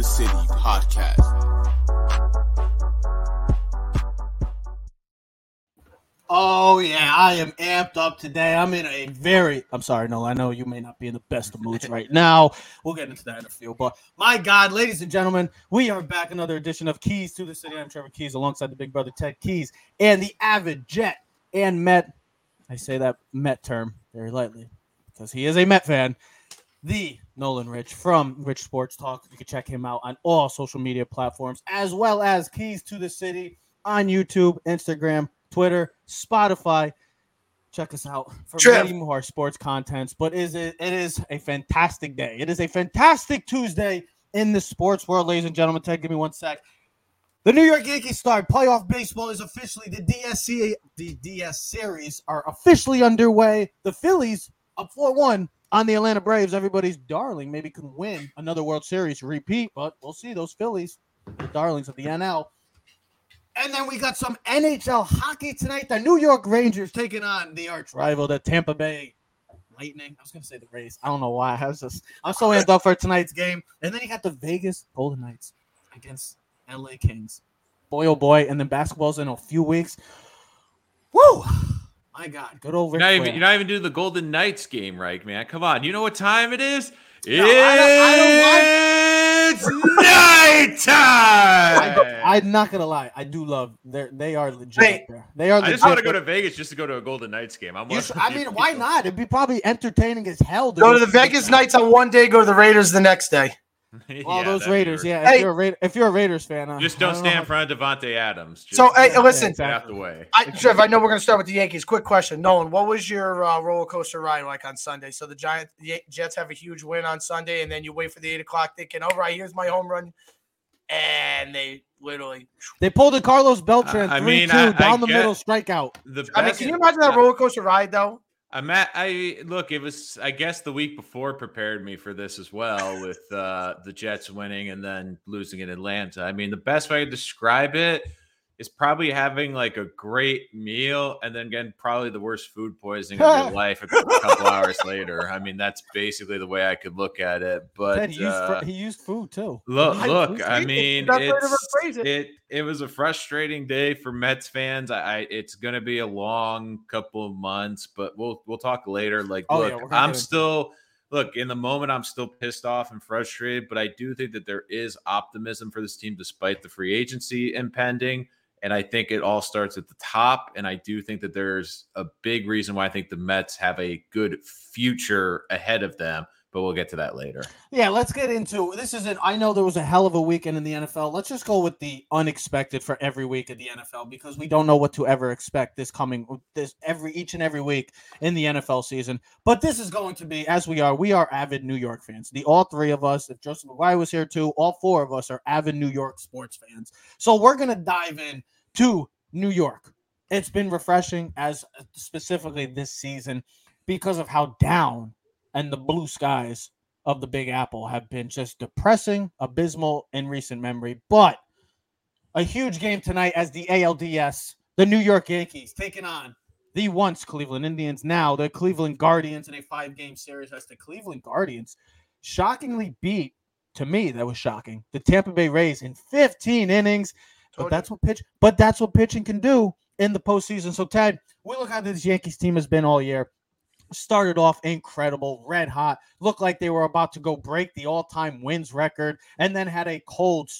the City podcast. Oh yeah, I am amped up today. I'm in a very I'm sorry, no, I know you may not be in the best of moods right now. We'll get into that in a few. But my God, ladies and gentlemen, we are back another edition of Keys to the City. I'm Trevor Keys alongside the big brother Ted Keys and the avid Jet and Met. I say that Met term very lightly because he is a Met fan. The Nolan Rich from Rich Sports Talk. You can check him out on all social media platforms as well as Keys to the City on YouTube, Instagram, Twitter, Spotify. Check us out for Trev. many more sports contents. But is it it is a fantastic day. It is a fantastic Tuesday in the sports world, ladies and gentlemen. Ted, give me one sec. The New York Yankees start playoff baseball is officially the DSC the DS series are officially underway. The Phillies up 4-1 on the Atlanta Braves. Everybody's darling maybe can win another World Series repeat, but we'll see those Phillies, the darlings of the NL. And then we got some NHL hockey tonight. The New York Rangers taking on the arch rival, the Tampa Bay Lightning. I was gonna say the Rays. I don't know why. I was just I'm so amped up for tonight's game. And then you got the Vegas Golden Knights against LA Kings. Boy oh boy. And then basketball's in a few weeks. Woo! My God, good old Ric You're not, even, you're not even doing the Golden Knights game right, man. Come on. You know what time it is? I don't- I it's nighttime. I, am not gonna lie. I do love they they are legit. Hey, they are. Legit. I just want to go to Vegas just to go to a Golden Knights game. I'm should- I mean, why not? It'd be probably entertaining as hell. To Go to the Vegas that. Knights on one day, go to the Raiders the next day. All Yeah, those Raiders, yeah. If Hey. you're a Ra- if you're a Raiders fan, uh, Just I don't stand in front of Davante Adams. Just So, hey, Yeah, listen, get out the way. I, Trev, I know we're going to start with the Yankees. Quick question, Nolan, what was your uh, roller coaster ride like on Sunday? So the Giant the Jets have a huge win on Sunday, and then you wait for the eight o'clock thinking, "All right, here's my home run," and they literally. They pulled a Carlos Beltran I three mean, two I- I down the get- middle strikeout. The I mean, can you imagine that roller coaster ride though? I'm at, I look, it was I guess the week before prepared me for this as well with uh the Jets winning and then losing in Atlanta. I mean, the best way to describe it is probably having like a great meal and then getting probably the worst food poisoning of your life a couple hours later. I mean, that's basically the way I could look at it. But Ted, he used uh, he used food too. Look, I- look. I mean, not way to it's, it. it it was a frustrating day for Mets fans. I, I it's going to be a long couple of months, but we'll we'll talk later. Like, Oh, look, we're I'm get into it. still look in the moment. I'm still pissed off and frustrated, but I do think that there is optimism for this team despite the free agency impending. And I think it all starts at the top. And I do think that there's a big reason why I think the Mets have a good future ahead of them. But we'll get to that later. Yeah, let's get into this. Isn't I know there was a hell of a weekend in the NFL. Let's just go with the unexpected for every week of the NFL because we don't know what to ever expect this coming this every each and every week in the NFL season. But this is going to be as we are. We are avid New York fans. The all three of us. If Joseph McGuire was here too, all four of us are avid New York sports fans. So we're gonna dive in to New York. It's been refreshing as specifically this season because of how down and the mm-hmm. blue skies of the Big Apple have been just depressing, abysmal in recent memory. But a huge game tonight as the ALDS, the New York Yankees, taking on the once Cleveland Indians, now the Cleveland Guardians in a five game series as the Cleveland Guardians shockingly beat, to me, that was shocking, the Tampa Bay Rays in 15 innings. But that's what pitch, but that's what pitching can do in the postseason. So, Ted, we look how this Yankees team has been all year started off incredible, red hot, looked like they were about to go break the all-time wins record, and then had a cold,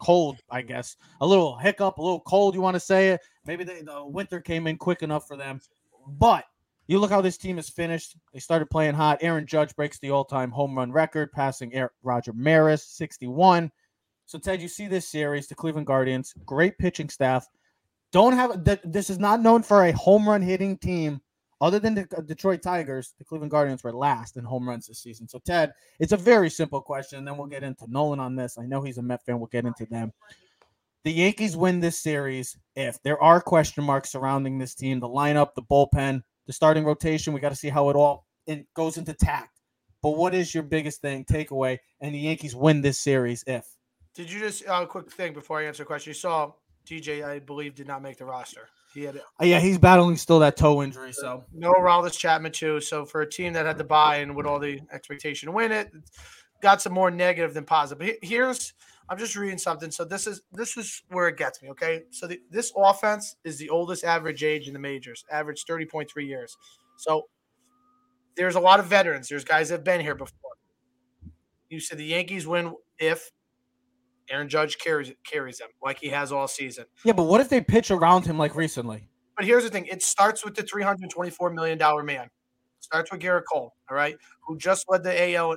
cold, I guess, a little hiccup, a little cold. You want to say it? Maybe they, the winter came in quick enough for them, but. You look how this team is finished. They started playing hot. Aaron Judge breaks the all-time home run record, passing Roger Maris, 61. So Ted, you see this series, the Cleveland Guardians, great pitching staff. Don't have th- this is not known for a home run hitting team other than the Detroit Tigers, the Cleveland Guardians were last in home runs this season. So, Ted, it's a very simple question. Then we'll get into Nolan on this. I know he's a Met fan. We'll get into them. The Yankees win this series if there are question marks surrounding this team, the lineup, the bullpen, the starting rotation. We got to see how it all in, goes into tact. But what is your biggest thing takeaway? And the Yankees win this series if Did you just uh, quick thing before I answer the question? You saw TJ, I believe, did not make the roster. He had Uh, yeah, he's battling still that toe injury. So no Aroldis Chapman too. So for a team that had to buy and with all the expectation to win it, got some more negative than positive. But here's I'm just reading something. So this is this is where it gets me. Okay, so the, this offense is the oldest average age in the majors, average 30.3 years. So there's a lot of veterans. There's guys that have been here before. You said the Yankees win if Aaron Judge carries carries them like he has all season. Yeah, but what if they pitch around him like recently? But here's the thing: it starts with the 324 million dollar man. It starts with Gerrit Cole, all right, who just led the AL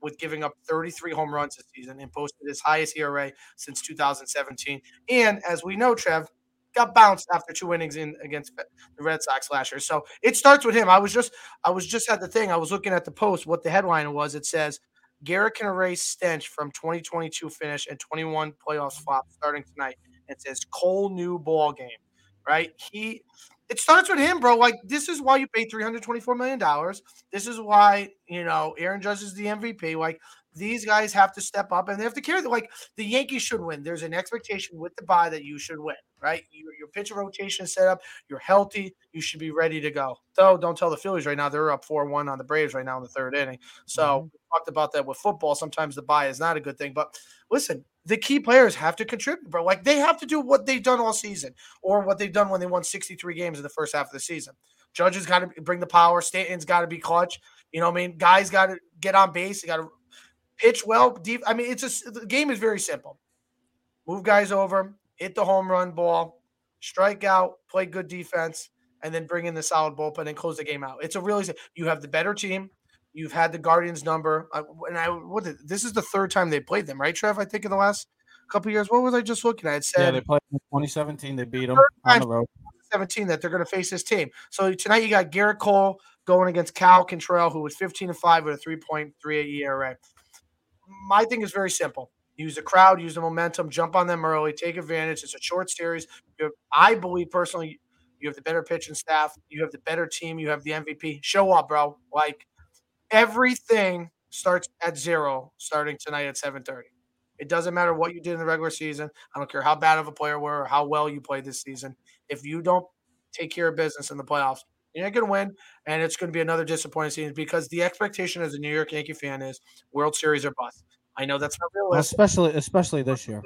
with giving up 33 home runs this season and posted his highest ERA since 2017. And as we know, Trev got bounced after two innings in against the Red Sox last year. So it starts with him. I was just I was just at the thing. I was looking at the post. What the headline was? It says Gerrit can erase stench from 2022 finish and 21 playoffs mm-hmm. flop starting tonight. It says Cole new ball game, right? He it starts with him, bro. Like this is why you pay 324 million dollars. This is why you know Aaron Judge is the MVP. Like these guys have to step up and they have to carry. The, like the Yankees should win. There's an expectation with the buy that you should win, right? Your, your pitcher rotation is set up. You're healthy. You should be ready to go. Though, don't tell the Phillies right now. They're up four one on the Braves right now in the third inning. So mm-hmm. we talked about that with football. Sometimes the buy is not a good thing. But listen, the key players have to contribute, bro. Like they have to do what they've done all season, or what they've done when they won 63 games in the first half of the season. Judges got to bring the power. Stanton's got to be clutch. You know, what I mean, guys got to get on base. They got to pitch well. Deep. I mean, it's just the game is very simple. Move guys over, hit the home run ball, strike out, play good defense, and then bring in the solid bullpen and close the game out. It's a really easy you have the better team. You've had the Guardians number, uh, and I what did, this is the third time they played them, right, Trev? I think in the last couple years. What was I just looking at? Said yeah, they played in 2017. They beat them on the road. 17 that they're going to face this team. So tonight you got Gerrit Cole going against Cal Quantrill, who was 15 and 5 with a 3.38 ERA my thing is very simple. Use the crowd, use the momentum, jump on them early, take advantage. It's a short series. Have, I believe personally, you have the better pitching staff, you have the better team, you have the MVP. Show up, bro. Like everything starts at zero starting tonight at 7:30. It doesn't matter what you did in the regular season. I don't care how bad of a player were or how well you played this season. If you don't take care of business in the playoffs, you're not going to win, and it's going to be another disappointing season because the expectation as a New York Yankee fan is World Series or bust. I know that's not realistic, especially especially this year.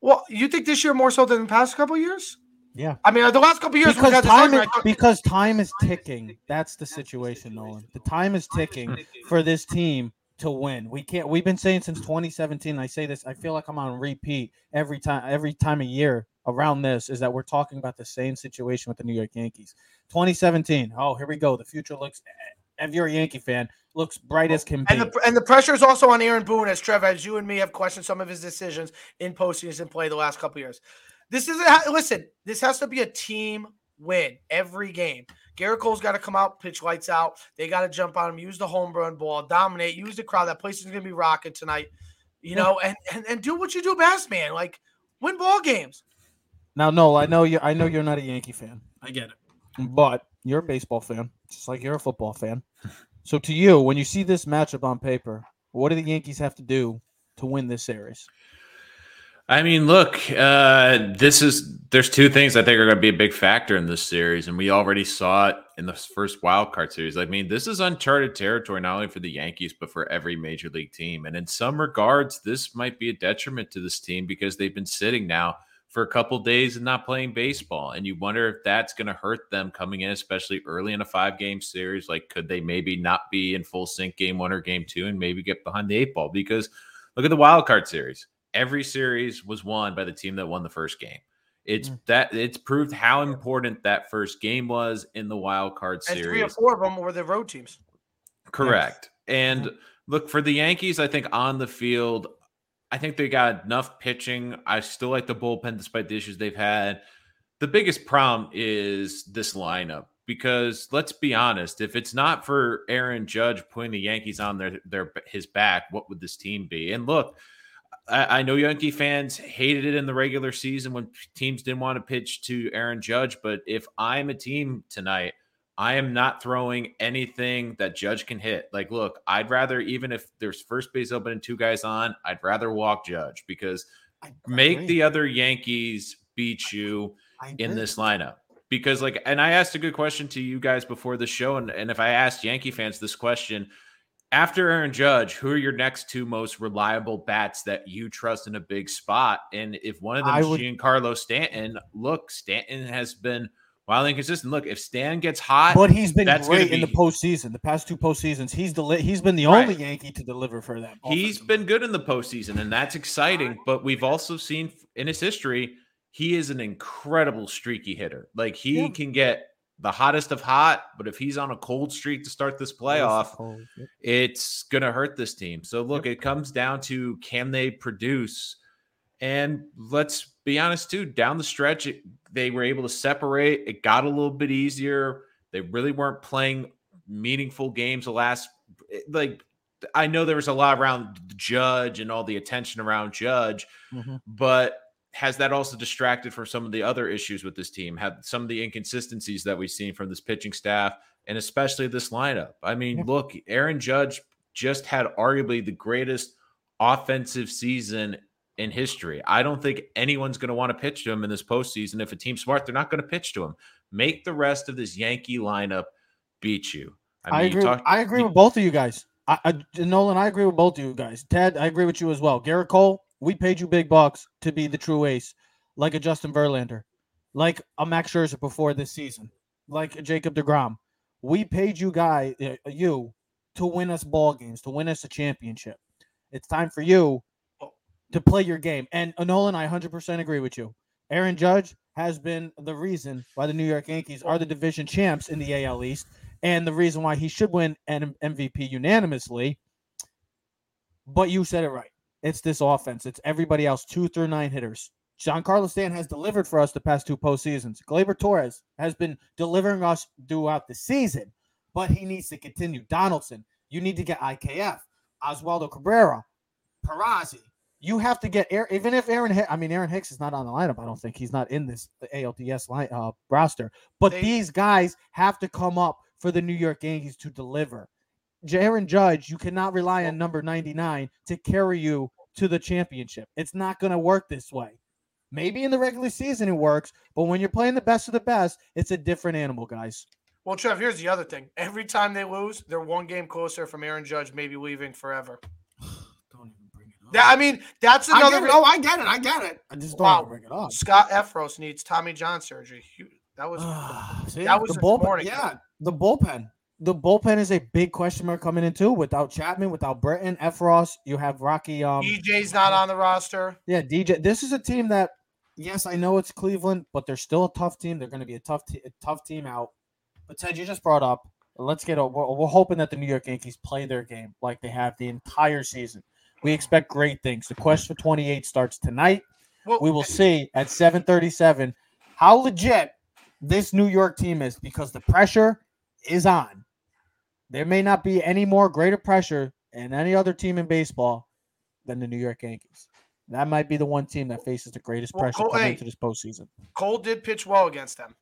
Well, you think this year more so than the past couple years? Yeah, I mean the last couple years because time is, because time is ticking. That's the situation, Nolan. The time is ticking for this team to win. We can't. We've been saying since 2017. I say this. I feel like I'm on repeat every time. Every time a year around this is that we're talking about the same situation with the New York Yankees. 2017. Oh, here we go. The future looks. If you're a Yankee fan, looks bright as can be. And the, and the pressure is also on Aaron Boone, as Trevor, as you and me have questioned some of his decisions in postseason play the last couple years. This is a, listen. This has to be a team win every game. Gerrit Cole's got to come out, pitch lights out. They got to jump on him, use the home run ball, dominate, use the crowd. That place is going to be rocking tonight, you know, and, and and do what you do best, man. Like win ball games. Now, no, I know you. I know you're not a Yankee fan. I get it, but you're a baseball fan, just like you're a football fan. So, to you, when you see this matchup on paper, what do the Yankees have to do to win this series? I mean, look, uh, this is there's two things I think are going to be a big factor in this series, and we already saw it in the first wild card series. I mean, this is uncharted territory not only for the Yankees but for every major league team, and in some regards, this might be a detriment to this team because they've been sitting now for a couple days and not playing baseball, and you wonder if that's going to hurt them coming in, especially early in a five game series. Like, could they maybe not be in full sync game one or game two, and maybe get behind the eight ball? Because look at the wild card series every series was won by the team that won the first game. It's mm. that it's proved how important that first game was in the wild card series. And three or four of them were the road teams. Correct. Yes. And look for the Yankees, I think on the field, I think they got enough pitching. I still like the bullpen despite the issues they've had. The biggest problem is this lineup because let's be honest, if it's not for Aaron Judge putting the Yankees on their their his back, what would this team be? And look, I, I know Yankee fans hated it in the regular season when teams didn't want to pitch to Aaron Judge. But if I'm a team tonight, I am not throwing anything that Judge can hit. Like, look, I'd rather, even if there's first base open and two guys on, I'd rather walk Judge because make the other Yankees beat you in this lineup. Because, like, and I asked a good question to you guys before the show. And, and if I asked Yankee fans this question, after Aaron Judge, who are your next two most reliable bats that you trust in a big spot? And if one of them I is would- Giancarlo Stanton, look, Stanton has been wildly inconsistent. Look, if Stan gets hot, But he's been great in the be- postseason. The past two postseasons, he's deli- he's been the Right. only Yankee to deliver for them. He's been good in the postseason, and that's exciting. But we've also seen in his history, he is an incredible streaky hitter. Like he Yeah. can get the hottest of hot, but if he's on a cold streak to start this playoff, Cold, yep. it's going to hurt this team. So look, it comes down to can they produce? And let's be honest too, down the stretch, it, they were able to separate. It got a little bit easier. They really weren't playing meaningful games the last like I know there was a lot around Judge and all the attention around Judge, Mhm. but has that also distracted from some of the other issues with this team? Have some of the inconsistencies that we've seen from this pitching staff and especially this lineup? I mean, Yeah. look, Aaron Judge just had arguably the greatest offensive season in history. I don't think anyone's going to want to pitch to him in this postseason. If a team's smart, they're not going to pitch to him. Make the rest of this Yankee lineup beat you. I, mean, you agree. talk- I agree you- with both of you guys. I, I, Nolan, I agree with both of you guys. Ted, I agree with you as well. Gerrit Cole, we paid you big bucks to be the true ace, like a Justin Verlander, like a Max Scherzer before this season, like a Jacob Degrom. We paid you guy, uh, you, to win us ball games, to win us a championship. It's time for you to play your game. And uh, Nolan, I 100% agree with you. Aaron Judge has been the reason why the New York Yankees are the division champs in the AL East and the reason why he should win an MVP unanimously. But you said it right. It's this offense. It's everybody else, two through nine hitters. Giancarlo Stan has delivered for us the past two postseasons. Gleyber Torres has been delivering us throughout the season, but he needs to continue. Donaldson, you need to get IKF. Oswaldo Cabrera, Peraza. You have to get Aaron, even if Aaron, I mean Aaron Hicks is not on the lineup. I don't think he's not in this the ALDS line uh, roster. But They- these guys have to come up for the New York Yankees to deliver. Aaron Judge, you cannot rely on number 99 to carry you to the championship. It's not going to work this way. Maybe in the regular season it works, but when you're playing the best of the best, it's a different animal, guys. Well, Trev, here's the other thing. Every time they lose, they're one game closer from Aaron Judge maybe leaving forever. Don't even bring it Yeah, I mean, that's another. it. Oh, I get it. I get it. I just don't Wow. bring it up. Scott Effross needs Tommy John surgery. That was See, that was the bullpen. morning. Yeah, the bullpen. The bullpen is a big question mark coming in too. Without Chapman, without Britton, Effross, you have Rocky. Um, EJ's not on the roster. Yeah, DJ. This is a team that, yes, I know it's Cleveland, but they're still a tough team. They're going to be a tough, te- a tough team out. But Ted, you just brought up. Let's get. A, we're, we're hoping that the New York Yankees play their game like they have the entire season. We expect great things. The quest for 28 starts tonight. Well, We will see at 7:37 how legit this New York team is because the pressure is on. There may not be any more greater pressure in any other team in baseball than the New York Yankees. That might be the one team that faces the greatest Well, pressure Cole, coming hey. into this postseason. Cole did pitch well against them.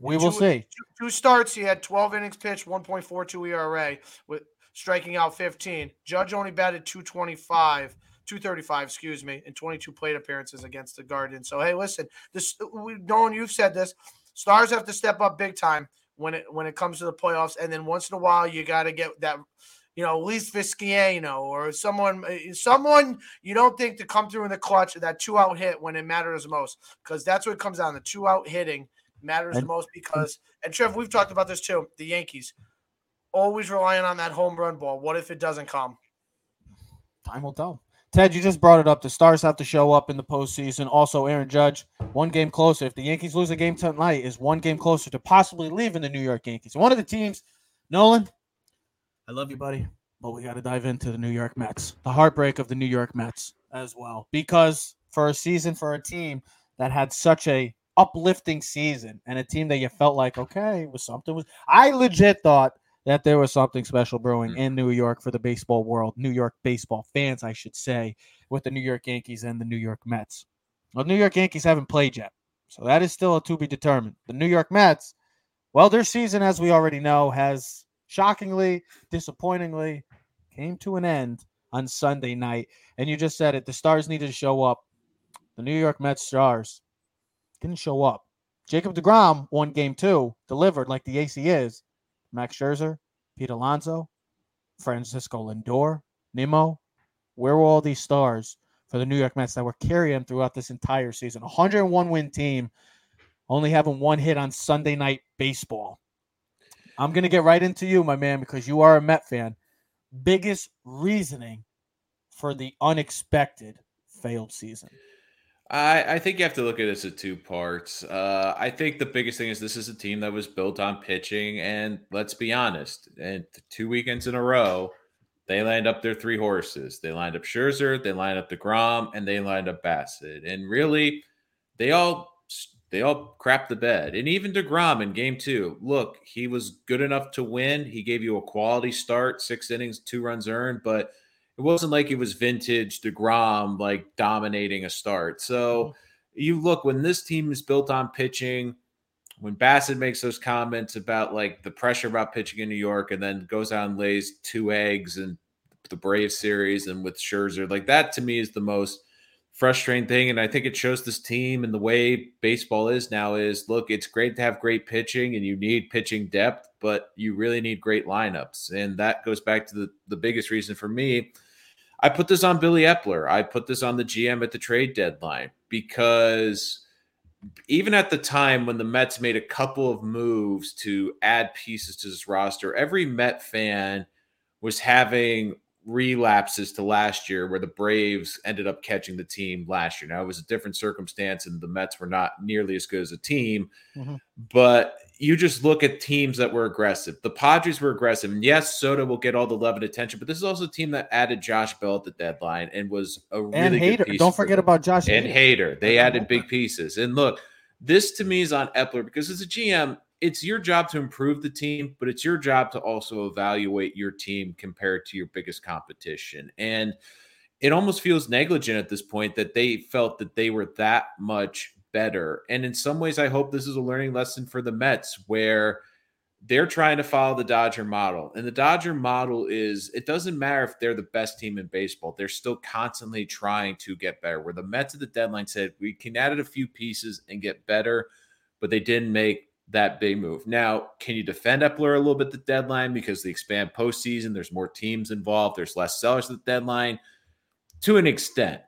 We will see. Two, two starts, he had 12 innings pitched, 1.42 ERA, with striking out 15. Judge only batted 225, 235, excuse me, and 22 plate appearances against the Guardians. So hey, listen, this we Nolan, you've said this. Stars have to step up big time when it when it comes to the playoffs, and then once in a while you got to get that. You know, at least Visciano or someone, eh, someone you don't think to come through in the clutch, that two out hit when it matters most, because that's what it comes down The Two out hitting matters the And- most because, and Trev, we've talked about this too. The Yankees always relying on that home run ball. What if it doesn't come? Time will tell. Ted, you just brought it up. The Stars have to show up in the postseason. Also, Aaron Judge, one game closer. If the Yankees lose a game tonight, is one game closer to possibly leaving the New York Yankees. One of the teams, Nolan, I love you, buddy, but we got to dive into the New York Mets. The heartbreak of the New York Mets as well. Because for a season, for a team that had such a uplifting season and a team that you felt like, okay, was something was I legit thought that there was something special brewing Mm. in New York for the baseball world, New York baseball fans, I should say, with the New York Yankees and the New York Mets. Well, New York Yankees haven't played yet, so that is still to be determined. The New York Mets, well, their season, as we already know, has shockingly, disappointingly, came to an end on Sunday night. And you just said it: the Stars needed to show up. The New York Mets Stars didn't show up. Jacob DeGrom won game two, delivered like the AC is. Max Scherzer, Pete Alonso, Francisco Lindor, Nimmo. Where were all these stars for the New York Mets that were carrying throughout this entire season? 101 win team, only having one hit on Sunday night baseball. I'm going to get right into you, my man, because you are a Met fan. Biggest reasoning for the unexpected failed season. I, I think you have to look at this as two parts. Uh, I think the biggest thing is this is a team that was built on pitching, and let's be honest, and two weekends in a row, they lined up their three horses. They lined up Scherzer, they lined up Degrom, and they lined up Bassitt. And really, they all they all crapped the bed. And even Degrom in Game Two, look, he was good enough to win. He gave you a quality start, six innings, two runs earned, but it wasn't like it was vintage DeGrom like dominating a start. So mm-hmm. you look when this team is built on pitching, when Bassitt makes those comments about like the pressure about pitching in New York and then goes out and lays two eggs in the Brave series and with Scherzer, like that to me is the most frustrating thing. And I think it shows this team and the way baseball is now is look, it's great to have great pitching and you need pitching depth, but you really need great lineups. And that goes back to the, the biggest reason for me I put this on Billy Eppler. I put this on the GM at the trade deadline because even at the time when the Mets made a couple of moves to add pieces to this roster, every Met fan was having relapses to last year where the Braves ended up catching the team last year. Now it was a different circumstance and the Mets were not nearly as good as a team, mm-hmm. but you just look at teams that were aggressive. The Padres were aggressive. And yes, Soto will get all the love and attention, but this is also a team that added Josh Bell at the deadline and was a really and Hader. Don't forget about Josh and Hader. They added big pieces. And look, this to me is on Eppler because as a GM, it's your job to improve the team, but it's your job to also evaluate your team compared to your biggest competition. And it almost feels negligent at this point that they felt that they were that much better. And in some ways, I hope this is a learning lesson for the Mets where they're trying to follow the Dodger model. And the Dodger model is it doesn't matter if they're the best team in baseball, they're still constantly trying to get better. Where the Mets at the deadline said we can add a few pieces and get better, but they didn't make that big move. Now, can you defend Eppler a little bit the deadline because the expand postseason, there's more teams involved, there's less sellers at the deadline to an extent.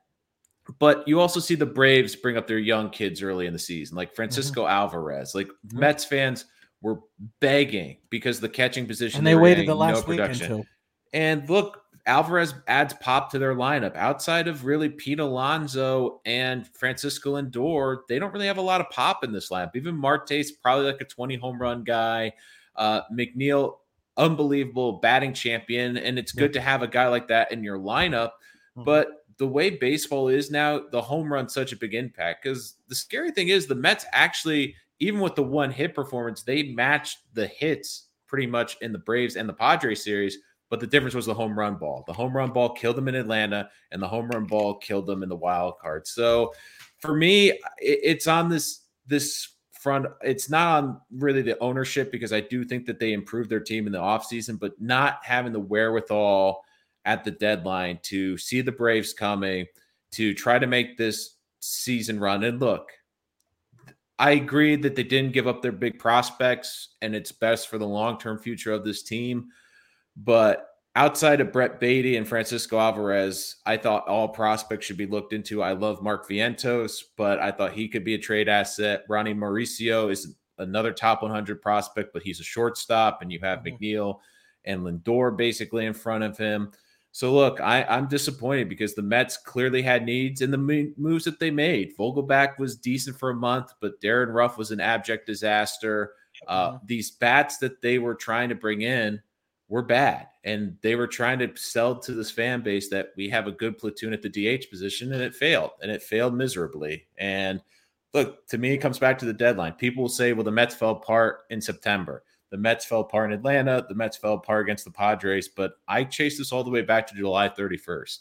But you also see the Braves bring up their young kids early in the season, like mm-hmm. Francisco mm-hmm. Alvarez. Like mm-hmm. Mets fans were begging because the catching position and they, they waited the last no week And look, Alvarez adds pop to their lineup. Outside of really Pete Alonso and Francisco Lindor, they don't really have a lot of pop in this lineup. Even Marte's probably like a 20 home run guy. Uh, McNeil, unbelievable batting champion. And it's good yeah. to have a guy like that in your lineup. Mm-hmm. But the way baseball is now, the home run such a big impact. Because the scary thing is the Mets actually, even with the one hit performance, they matched the hits pretty much in the Braves and the Padres series but the difference was the home run ball. The home run ball killed them in Atlanta, and the home run ball killed them in the wild card. So for me, it's on this this front. It's not on really the ownership because I do think that they improved their team in the offseason, but not having the wherewithal at the deadline to see the Braves coming to try to make this season run. And look, I agree that they didn't give up their big prospects, and it's best for the long term future of this team. But outside of Brett Baty and Francisco Alvarez, I thought all prospects should be looked into. I love Mark Vientos, but I thought he could be a trade asset. Ronny Mauricio is another top 100 prospect, but he's a shortstop, and you have mm-hmm. McNeil and Lindor basically in front of him. So look, I, am disappointed because the Mets clearly had needs in the moves that they made. Vogelbach was decent for a month, but Darin Ruf was an abject disaster. Uh. These bats that they were trying to bring in were bad. And they were trying to sell to this fan base that we have a good platoon at the DH position, and it failed. And it failed miserably. And look, to me, it comes back to the deadline. People will say, well, the Mets fell apart in September. The Mets fell apart in Atlanta. The Mets fell apart against the Padres. But I chase this all the way back to July 31st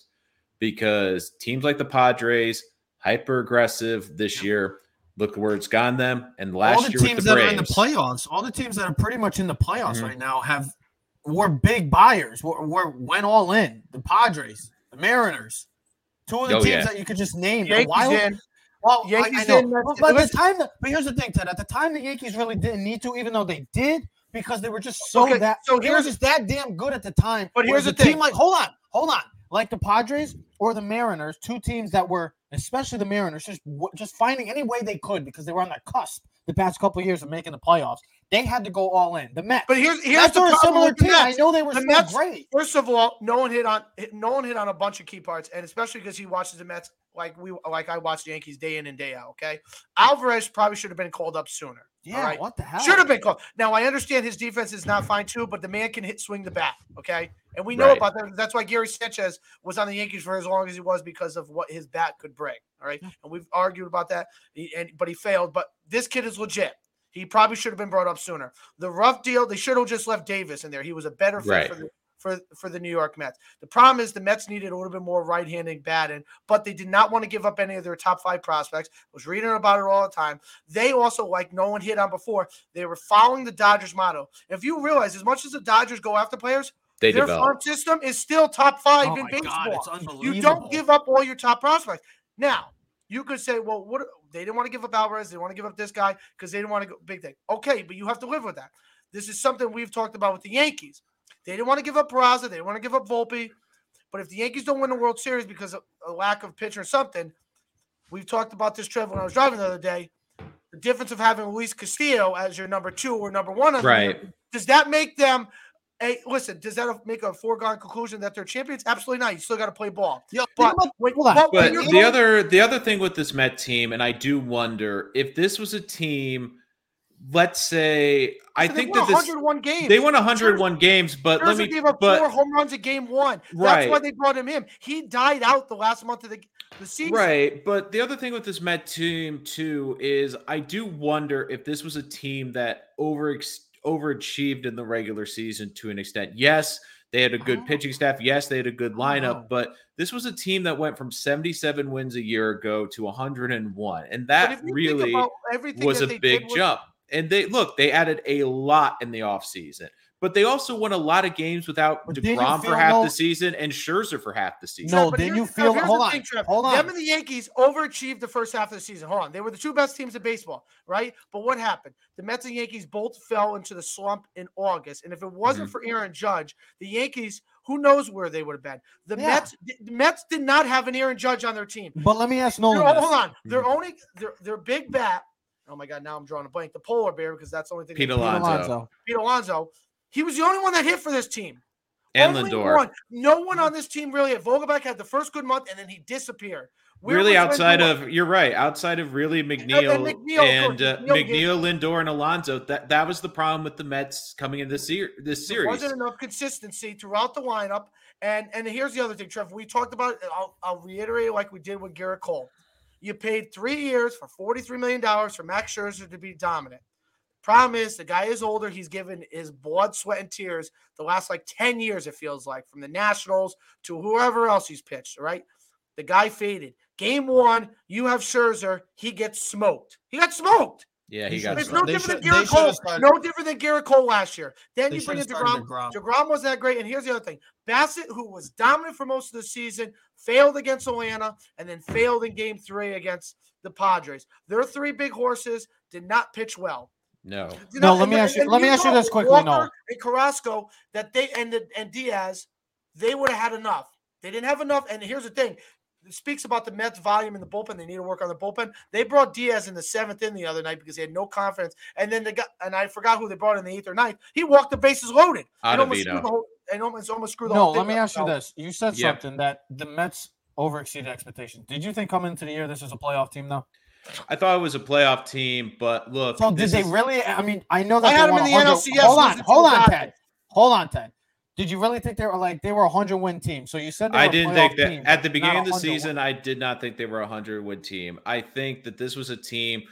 because teams like the Padres, hyper aggressive this year. Look where it's gone them. And last all the year, teams the that are in the playoffs, all the teams that are pretty much in the playoffs mm-hmm. right now have were big buyers. We're, we're, went all in. The Padres, the Mariners, two of the oh, teams yeah. that you could just name. Yankees wild, in. Well, Yankees I, I know. In, but by the time, the, but here's the thing, Ted. At the time, the Yankees really didn't need to, even though they did, because they were just so Okay, that so they were just that damn good at the time. But here's a the team thing. like hold on, hold on, like the Padres or the Mariners, two teams that were, especially the Mariners, just just finding any way they could because they were on the cusp the past couple of years of making the playoffs. They had to go all in. The Mets, But here's here's Mets the problem similar with the team. I know they were The so Mets- great. First of all, no one hit on no one hit on a bunch of key parts, and especially because he watches the Mets like we like I watch the Yankees day in and day out. Okay, Alvarez probably should have been called up sooner. Yeah, right. what the hell? Should have been called. Now I understand his defense is not fine too, but the man can hit swing the bat. Okay, and we know Right. about that. That's why Gary Sanchez was on the Yankees for as long as he was because of what his bat could bring. All right, and we've argued about that, and but he failed. But this kid is legit. He probably should have been brought up sooner. The rough deal, they should have just left Davis in there. He was a better fit Right. for the for, for the New York Mets. The problem is the Mets needed a little bit more right-handed batting, but they did not want to give up any of their top five prospects. I was reading about it all the time. They also, like no one hit on before, they were following the Dodgers motto. If you realize, as much as the Dodgers go after players, They their develop. farm system is still top five Oh in baseball. God, it's unbelievable. You don't give up all your top prospects. Now, you could say, well, what they didn't want to give up Alvarez, they didn't want to give up this guy because they didn't want to go big thing. Okay, but you have to live with that. This is something we've talked about with the Yankees. They didn't want to give up Peraza, they didn't want to give up Volpe. But if the Yankees don't win the World Series because of a lack of pitch or something, we've talked about this, Trev, when I was driving the other day. The difference of having Luis Castillo as your number two or number one on Right. does that make them a listen? Does that make a foregone conclusion that they're champions? Absolutely not. You still got to play ball. Yeah, But think about- when- hold on. but But the going- other the other thing with this Met team, and I do wonder if this was a team, let's say, I think won that this 101 games. they won 101 games, but let Scherzer me gave up but four home runs in game one. That's Right. why they brought him in. He died out the last month of the, the season. Right, but the other thing with this Met team too is I do wonder if this was a team that over overachieved in the regular season to an extent. Yes, they had a good Oh. pitching staff. Yes, they had a good lineup, Oh. but this was a team that went from 77 wins a year ago to 101, and that if you think really was a big with- jump. And they look, they added a lot in the offseason. But they also won a lot of games without But did DeGrom for half no- the season and Scherzer for half the season. No, but didn't you feel- here's hold the on, thing, Trev. hold Them and the Yankees overachieved the first half of the season. Hold on. They were the two best teams in baseball, right? But what happened? The Mets and Yankees both fell into the slump in August. And if it wasn't Mhm. for Aaron Judge, the Yankees, who knows where they would have been. The Yeah. Mets the Mets did not have an Aaron Judge on their team. But let me ask They're- Nolan. hold this. on. Their only their their big bat. Oh my god, now I'm drawing a blank. The polar bear, because that's the only thing. Pete they- Pete Alonso. Alonso. Pete Alonso. He was the only one that hit for this team. and Only Lindor. one. No one on this team really hit. Vogelbach had the first good month and then he disappeared. Where really outside Lindor? of you're right outside of really McNeil McNeil, and uh, McNeil Lindor, and Alonso. That that was the problem with the Mets coming in this year. This There series. wasn't enough consistency throughout the lineup. And and here's the other thing, Trevor. We talked about it. I'll, I'll reiterate like we did with Gerrit Cole. You paid three years for $43 million for Max Scherzer to be dominant. Problem is, the guy is older. He's given his blood, sweat, and tears the last like 10 years, it feels like, from the Nationals to whoever else he's pitched, right? The guy faded. Game one, you have Scherzer. He gets smoked. He got smoked. yeah, he got. It's no different should- than Gerrit Cole. started- No different than Gerrit Cole last year. Then you bring in should've started DeGrom. DeGrom. DeGrom wasn't that great. And here's the other thing Bassitt, who was dominant for most of the season, failed against Atlanta and then failed in game three against the Padres. Their three big horses did not pitch well. No. You No, let me ask you- and let me ask you this quickly, Walker Noah. And Carrasco, that they and the, and Diaz, they would have had enough. They didn't have enough. And here's the thing: it speaks about the Mets' volume in the bullpen. They need to work on the bullpen. They brought Diaz in the seventh in the other night because they had no confidence. And then they got and I forgot who they brought in the eighth or ninth. He walked the bases loaded. And almost screwed the whole and almost almost screwed the No, whole thing let me up. ask you So, this. You said Yep. something that the Mets overexceeded expectations. Did you think coming into the year this is a playoff team though? I thought it was a playoff team, but look. So did they is- really? I mean, I know that I had 'em won in the 100 NLCS Hold on, hold on, Ted. Hold on, Ted. Did you really think they were like they were a hundred win team? So you said they I were didn't think that team, at the beginning of the 100 win. season. I did not think they were a hundred win team. I think that this was a team.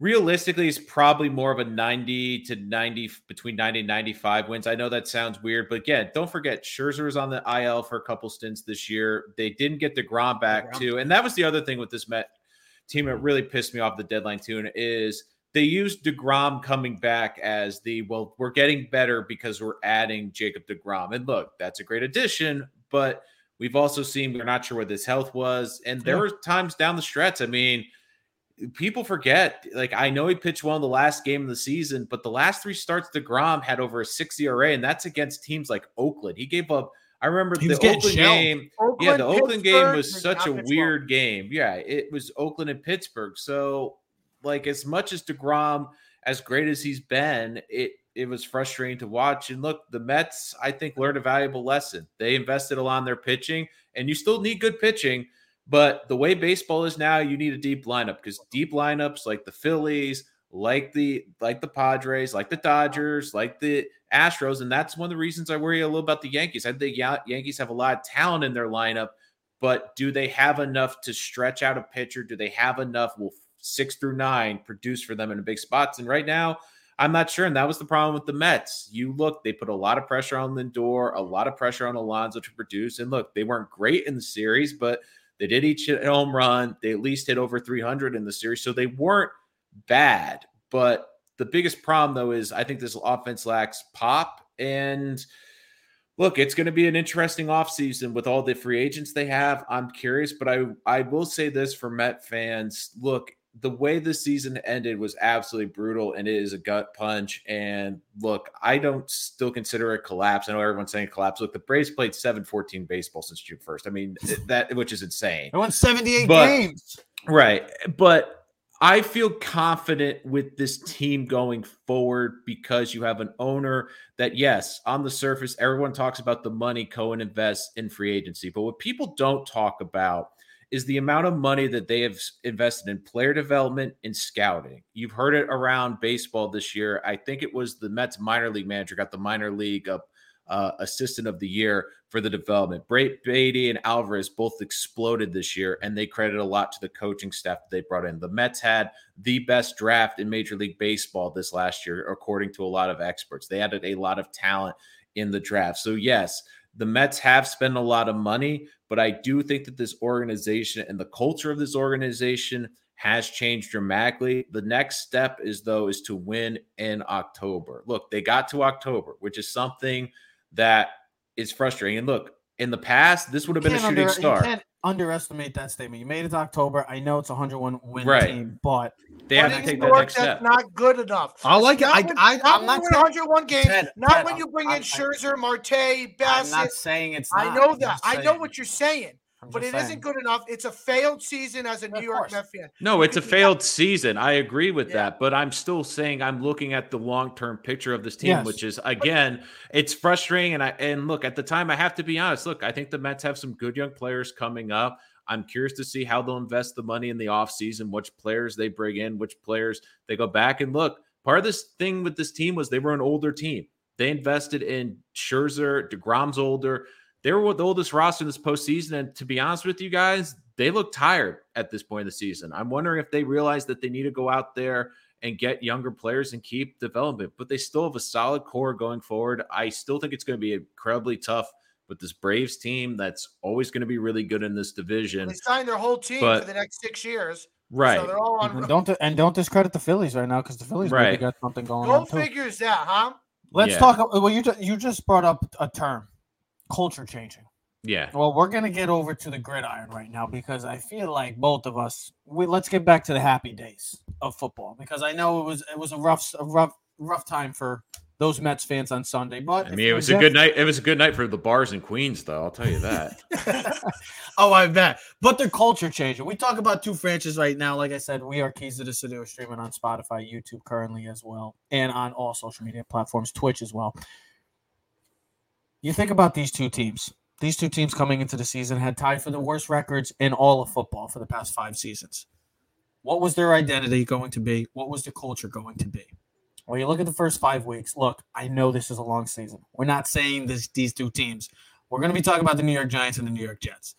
Realistically, is probably more of a ninety to ninety between ninety and ninety-five wins. I know that sounds weird, but again, don't forget Scherzer was on the IL for a couple stints this year. They didn't get the Degrom back too, and that was the other thing with this Met team that really pissed me off the deadline too. And is they used DeGrom coming back as the well, we're getting better because we're adding Jacob DeGrom. And look, that's a great addition, but we've also seen we're not sure what his health was. And there Yeah. were times down the stretch. I mean, people forget. Like I know he pitched well in the last game of the season, but the last three starts, Degrom had over a six ERA, and that's against teams like Oakland. He gave up. I remember He the was Oakland shelled. game. yeah, the Oakland game was such a pitch well. weird game. Yeah, it was Oakland and Pittsburgh. So, like, as much as Degrom, as great as he's been, it it was frustrating to watch. And look, the Mets, I think, learned a valuable lesson. They invested a lot in their pitching, and you still need good pitching. But the way baseball is now, you need a deep lineup because deep lineups like the Phillies, like the like the Padres, like the Dodgers, like the Astros, and that's one of the reasons I worry a little about the Yankees. I think Ya- Yankees have a lot of talent in their lineup, but do they have enough to stretch out a pitcher? Do they have enough? Will six through nine produce for them in big spots? And right now, I'm not sure. And that was the problem with the Mets. You look, they put a lot of pressure on Lindor, a lot of pressure on Alonso to produce. And look, they weren't great in the series, but they did each hit a home run. They at least hit over 300 in the series. So they weren't bad. But the biggest problem, though, is I think this offense lacks pop. And look, it's going to be an interesting offseason with all the free agents they have. I'm curious, but I, I will say this for Met fans look, the way the season ended was absolutely brutal and it is a gut punch. And look, I don't still consider it a collapse. I know everyone's saying collapse. Look, the Braves played 7 14 baseball since June 1st. I mean, that which is insane. I won 78 But- games. Right. But I feel confident with this team going forward because you have an owner that, yes, on the surface, everyone talks about the money Cohen invests in free agency. But what people don't talk about is the amount of money that they have invested in player development and scouting. You've heard it around baseball this year. I think it was the Mets minor league manager got the minor league up uh, assistant of the year for the development. Bray Baty and Alvarez both exploded this year, and they credit a lot to the coaching staff that they brought in. The Mets had the best draft in Major League Baseball this last year, according to a lot of experts. They added a lot of talent in the draft. So, yes, the Mets have spent a lot of money, but I do think that this organization and the culture of this organization has changed dramatically. The next step is though is to win in October. Look, they got to October, which is something that is frustrating. And look, in the past, this would have been a Can't shooting under- star. You can't underestimate that statement. You made it to October. I know it's a 101 win Right. team, but They have to take New that next step. not good enough. I like it. Not I, when, I, not I'm not saying, 101 games. Ted, not Ted, when you bring I'm- in I- Scherzer, Marte, I'm not saying it's. I not. know I'm that. I know what you're saying, I'm but just it not good enough. It's a failed season as a New Of York course. Met fan. No, it's a Because- failed season. I agree with Yeah. that, but I'm still saying I'm looking at the long-term picture of this team, Yes. which is again, it's frustrating. And I and look at the time, I have to be honest. Look, I think the Mets have some good young players coming up. I'm curious to see how they'll invest the money in the offseason, which players they bring in, which players they go back and look. Part of this thing with this team was they were an older team. They invested in Scherzer, DeGrom's older. They were the oldest roster in this postseason. And to be honest with you guys, they look tired at this point in the season. I'm wondering if they realize that they need to go out there and get younger players and keep development, but they still have a solid core going forward. I still think it's going to be incredibly tough with this Braves team that's always going to be really good in this division. They signed their whole team But- for the next six years. Right. So they're all on. And don't and don't discredit the Phillies right now because the Phillies right. maybe Right. got something going Go on too. figures that, huh? Let's Yeah. talk. Uh, well, you just, you just brought up a term, culture changing. yeah. Well, we're gonna get over to the gridiron right now because I feel like both of us. We let's get back to the happy days of football because I know it was it was a rough a rough rough time for those Mets fans on Sunday. But I mean, it was a good night. It was a good night for the bars in Queens, though. I'll tell you that. oh, I bet. But they're culture changing. We talk about two franchises right now. Like I said, we are Keys to the City. We're streaming on Spotify, YouTube currently as well, and on all social media platforms, Twitch as well. You think about these two teams. These two teams coming into the season had tied for the worst records in all of football for the past five seasons. What was their identity going to be? What was the culture going to be? Well, you look at the first five weeks. Look, I know this is a long season. We're not saying this these two teams. We're going to be talking about the New York Giants and the New York Jets.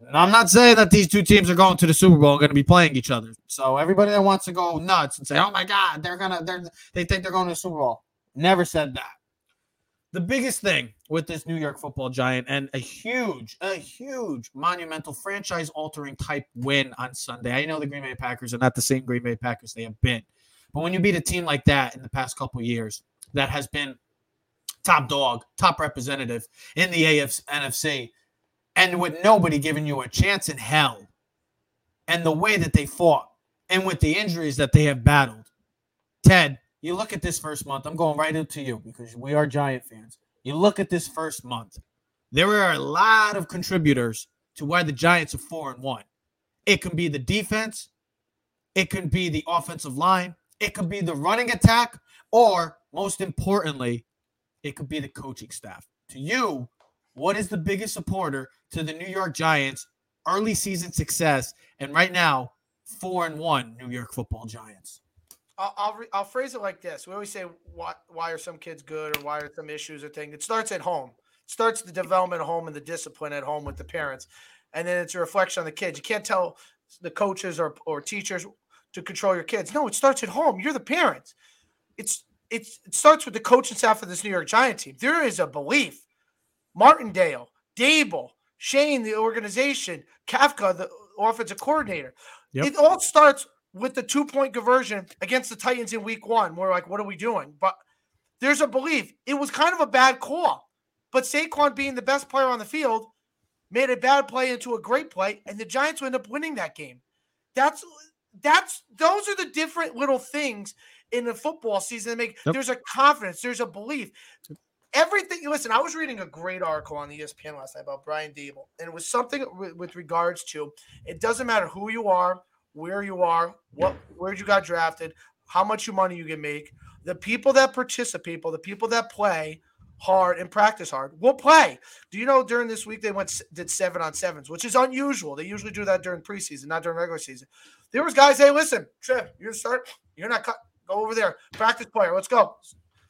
And I'm not saying that these two teams are going to the Super Bowl and going to be playing each other. So everybody that wants to go nuts and say, "Oh my God, they're gonna, they're, they think they're going to the Super Bowl," never said that. The biggest thing with this New York Football Giant and a huge, a huge, monumental franchise-altering type win on Sunday. I know the Green Bay Packers are not the same Green Bay Packers they have been, but when you beat a team like that in the past couple years, that has been top dog, top representative in the AFC, NFC, and with nobody giving you a chance in hell, and the way that they fought and with the injuries that they have battled, Ted, you look at this first month. I'm going right into you because we are Giant fans. You look at this first month. There are a lot of contributors to why the Giants are four and one. It can be the defense, it can be the offensive line, it could be the running attack, or most importantly, it could be the coaching staff. To you, what is the biggest supporter to the New York Giants early season success and right now four and one New York Football Giants? I'll I'll, re- I'll phrase it like this: We always say, "Why why are some kids good, or why are some issues or thing?" It starts at home. It starts the development at home and the discipline at home with the parents, and then it's a reflection on the kids. You can't tell the coaches or or teachers to control your kids. No, it starts at home. You're the parents. It's it's it starts with the coaching staff of this New York Giant team. There is a belief. Martindale, Daboll, Schoen, the organization, Kafka, the offensive coordinator. Yep. It all starts with the two point conversion against the Titans in week one. We're like, what are we doing? But there's a belief. It was kind of a bad call. But Saquon being the best player on the field made a bad play into a great play, and the Giants end up winning that game. That's that's those are the different little things in the football season that make Yep. there's a confidence, there's a belief. Everything. Listen, I was reading a great article on the ESPN last night about Brian Daboll, and it was something with regards to it doesn't matter who you are, where you are, what where you got drafted, how much money you can make. The people that participate, people, the people that play hard and practice hard will play. Do you know during this week they went did seven on sevens, which is unusual. They usually do that during preseason, not during regular season. There was guys, hey, listen, Trev, you're start, you're not cut. Go over there, practice player. Let's go.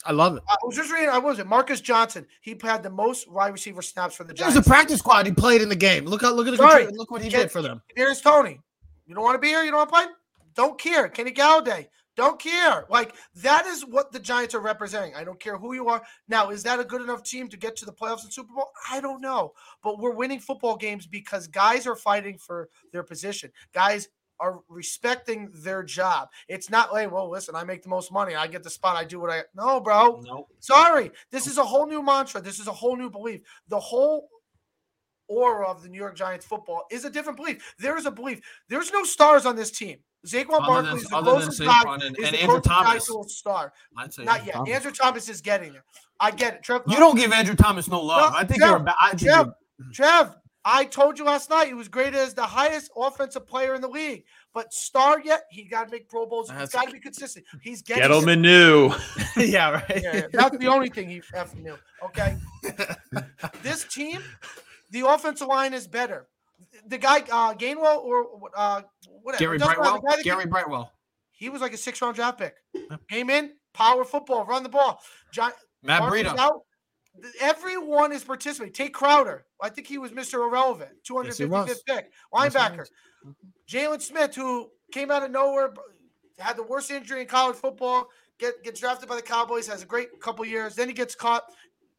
I love it. I was just reading. I was it Marcus Johnson. He had the most wide receiver snaps for the Giants. a practice squad. He played in the game. Look how look at the look what he did for them. Here's Tony. You don't want to be here? You don't want to play? Don't care. Kenny Golladay. Don't care. Like that is what the Giants are representing. I don't care who you are. Now, is that a good enough team to get to the playoffs and Super Bowl? I don't know. But we're winning football games because guys are fighting for their position. Guys are respecting their job. It's not like, well, listen, I make the most money. I get the spot. I do what I no, bro. No. Sorry. This is a whole new mantra. This is a whole new belief. The whole aura of the New York Giants football is a different belief. There is a belief. There's no stars on this team. Saquon Other Barkley is the closest guy. and- is and the Andrew closest guy Thomas. to a star. I'd say Not Andrew yet. Thomas. Andrew Thomas is getting there. I get it. Trev, You don't give Andrew Thomas no love. No, I think Jeff, you're. a ba- I think Jeff, you're Trev, I told you last night he was graded as the highest offensive player in the league. But star yet, he got to make Pro Bowls. He's That's- got to be consistent. He's getting Gettleman knew. yeah, right. Yeah, yeah, that's the only thing he effing knew. Okay. this team, the offensive line is better. The guy, uh, Gainwell or uh, whatever. Gary matter. Brightwell. The guy that Gary came- Brightwell. he was like a six round draft pick. Came in, power football, run the ball. John, Matt Breida. out. Everyone is participating. Tae Crowder. I think he was Mr. Irrelevant. 255th was. pick. Yes, Linebacker. Jaylon Smith, who came out of nowhere, had the worst injury in college football, get, gets drafted by the Cowboys, has a great couple years. Then he gets caught,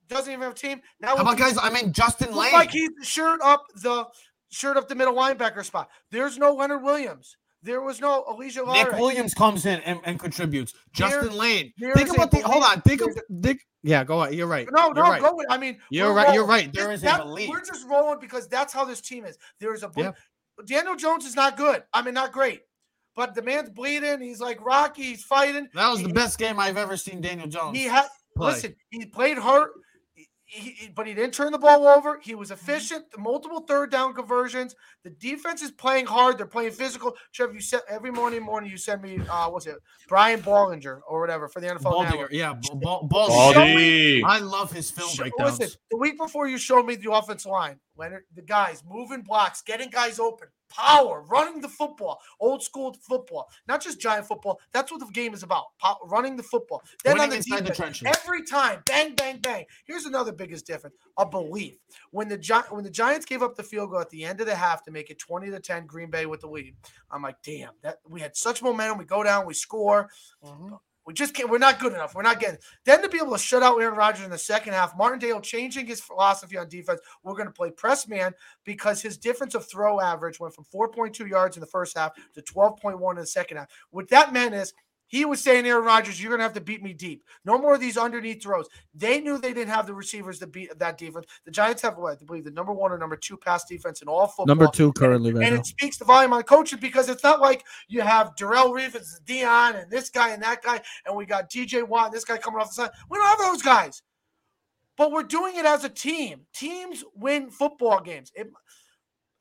doesn't even have a team. Now How about guys? I mean, Justin Lane. like he's shirt up the shirt up the middle linebacker spot. There's no Leonard Williams. There was no Elijah Nick Lara. Williams comes in and, and contributes. Justin There- Lane. Think about the. Hold on. Think of. Think, yeah, go on. You're right. No, no, right. go with. I mean, You're right. You're right. There is a belief. We're just rolling because that's how this team is. There is a Yeah. Daniel Jones is not good. I mean, not great, but the man's bleeding. He's like Rocky. He's fighting. That was the best game I've ever seen Daniel Jones. He had listen. He played hurt. He, he- but he didn't turn the ball over. He was efficient. Multiple third down conversions. The defense is playing hard. They're playing physical. Trevor, you said every morning morning you send me uh what's it Brian Ballinger or whatever for the NFL Baldinger. Network. Yeah, Bal- Bal- Bal- Baldy. I love his film Show- breakdowns. Listen, the week before you showed me the offensive line, Leonard, the guys moving blocks, getting guys open, power, running the football, old school football, not just giant football. That's what the game is about. pow- running the football. Then on the inside the defense, trenches. every time, bang, bang, bang. Here's another biggest difference: a belief. When the Gi- when the Giants gave up the field goal at the end of the half to make it 20 to 10, Green Bay with the lead. I'm like, damn, that we had such momentum. We go down, we score. Mm-hmm. We just can't. We're not good enough. We're not getting. Then to be able to shut out Aaron Rodgers in the second half, Martindale changing his philosophy on defense. We're going to play press man because his difference of throw average went from 4.2 yards in the first half to 12.1 in the second half. What that meant is He was saying, Aaron Rodgers, you're going to have to beat me deep. No more of these underneath throws. They knew they didn't have the receivers to beat that defense. The Giants have, what, I believe, the number one or number two pass defense in all football. Number two currently right and now. it speaks the volume on the coaches because it's not like you have Darrelle Revis, Dion, and this guy and that guy, and we got TJ Watt, and this guy coming off the side. We don't have those guys. But we're doing it as a team. Teams win football games. It,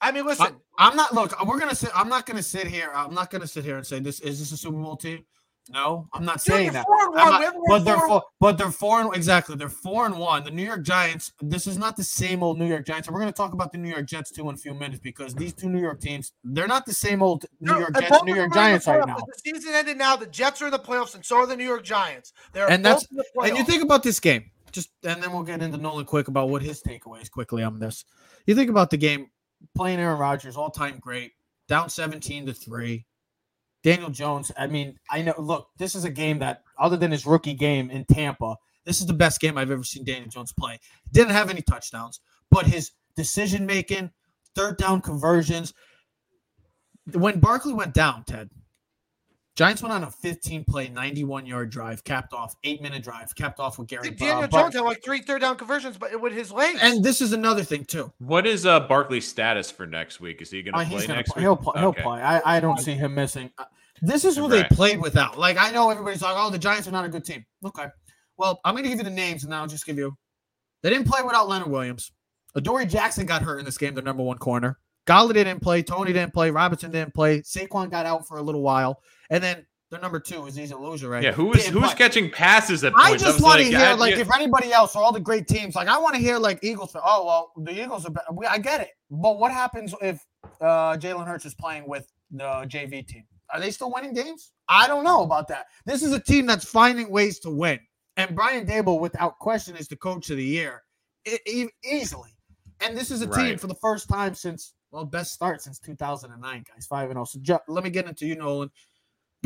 I mean, listen. I'm not. Look, we're gonna sit. I'm not gonna sit here. I'm not gonna sit here and say this is this a Super Bowl team. No, I'm not Dude, saying that. four and one. not- but they're four- but they're four and exactly. They're four and one. The New York Giants. This is not the same old New York Giants. And we're going to talk about the New York Jets too in a few minutes because these two New York teams, they're not the same old New No, York Jets, New York them are in the Giants right now. The season ended now. The Jets are in the playoffs, and so are the New York Giants. They're And that's- And you think about this game, just and then we'll get into Nolan quick about what his takeaways quickly on this. You think about the game, playing Aaron Rodgers, all time great, down 17 to 3. Daniel Jones, I mean, I know look, this is a game that other than his rookie game in Tampa, this is the best game I've ever seen Daniel Jones play. Didn't have any touchdowns, but his decision making, third down conversions. When Barkley went down, Ted, Giants went on a 15 play, 91 yard drive, capped off, eight minute drive, capped off with Gary think uh, Daniel Bar- Jones had like three third down conversions, but with his legs. And this is another thing, too. What is uh Barkley's status for next week? Is he going Uh, to he's play gonna next play. week? He'll play. He'll Okay. play. I, I don't see him missing. Uh, This is who Right. they played without. Like I know everybody's like, oh, the Giants are not a good team. Okay, well, I'm gonna give you the names, and then I'll just give you. They didn't play without Leonard Williams. Adoree Jackson got hurt in this game. Their number one corner. Golladay didn't play. Tony didn't play. Robinson didn't play. Saquon got out for a little while, and then their number two is Easy Loser, right? Yeah, who who's play. catching passes at points? I just want to like, hear like if anybody else or all the great teams, like I want to hear like Eagles. Oh well, the Eagles are. Better. I get it, but what happens if uh, Jalen Hurts is playing with the JV team? Are they still winning games? I don't know about that. This is a team that's finding ways to win, and Brian Daboll, without question, is the coach of the year, e- easily. And this is a team for the first time since well, best start since 2009, guys, five and zero. So let me get into you, Nolan.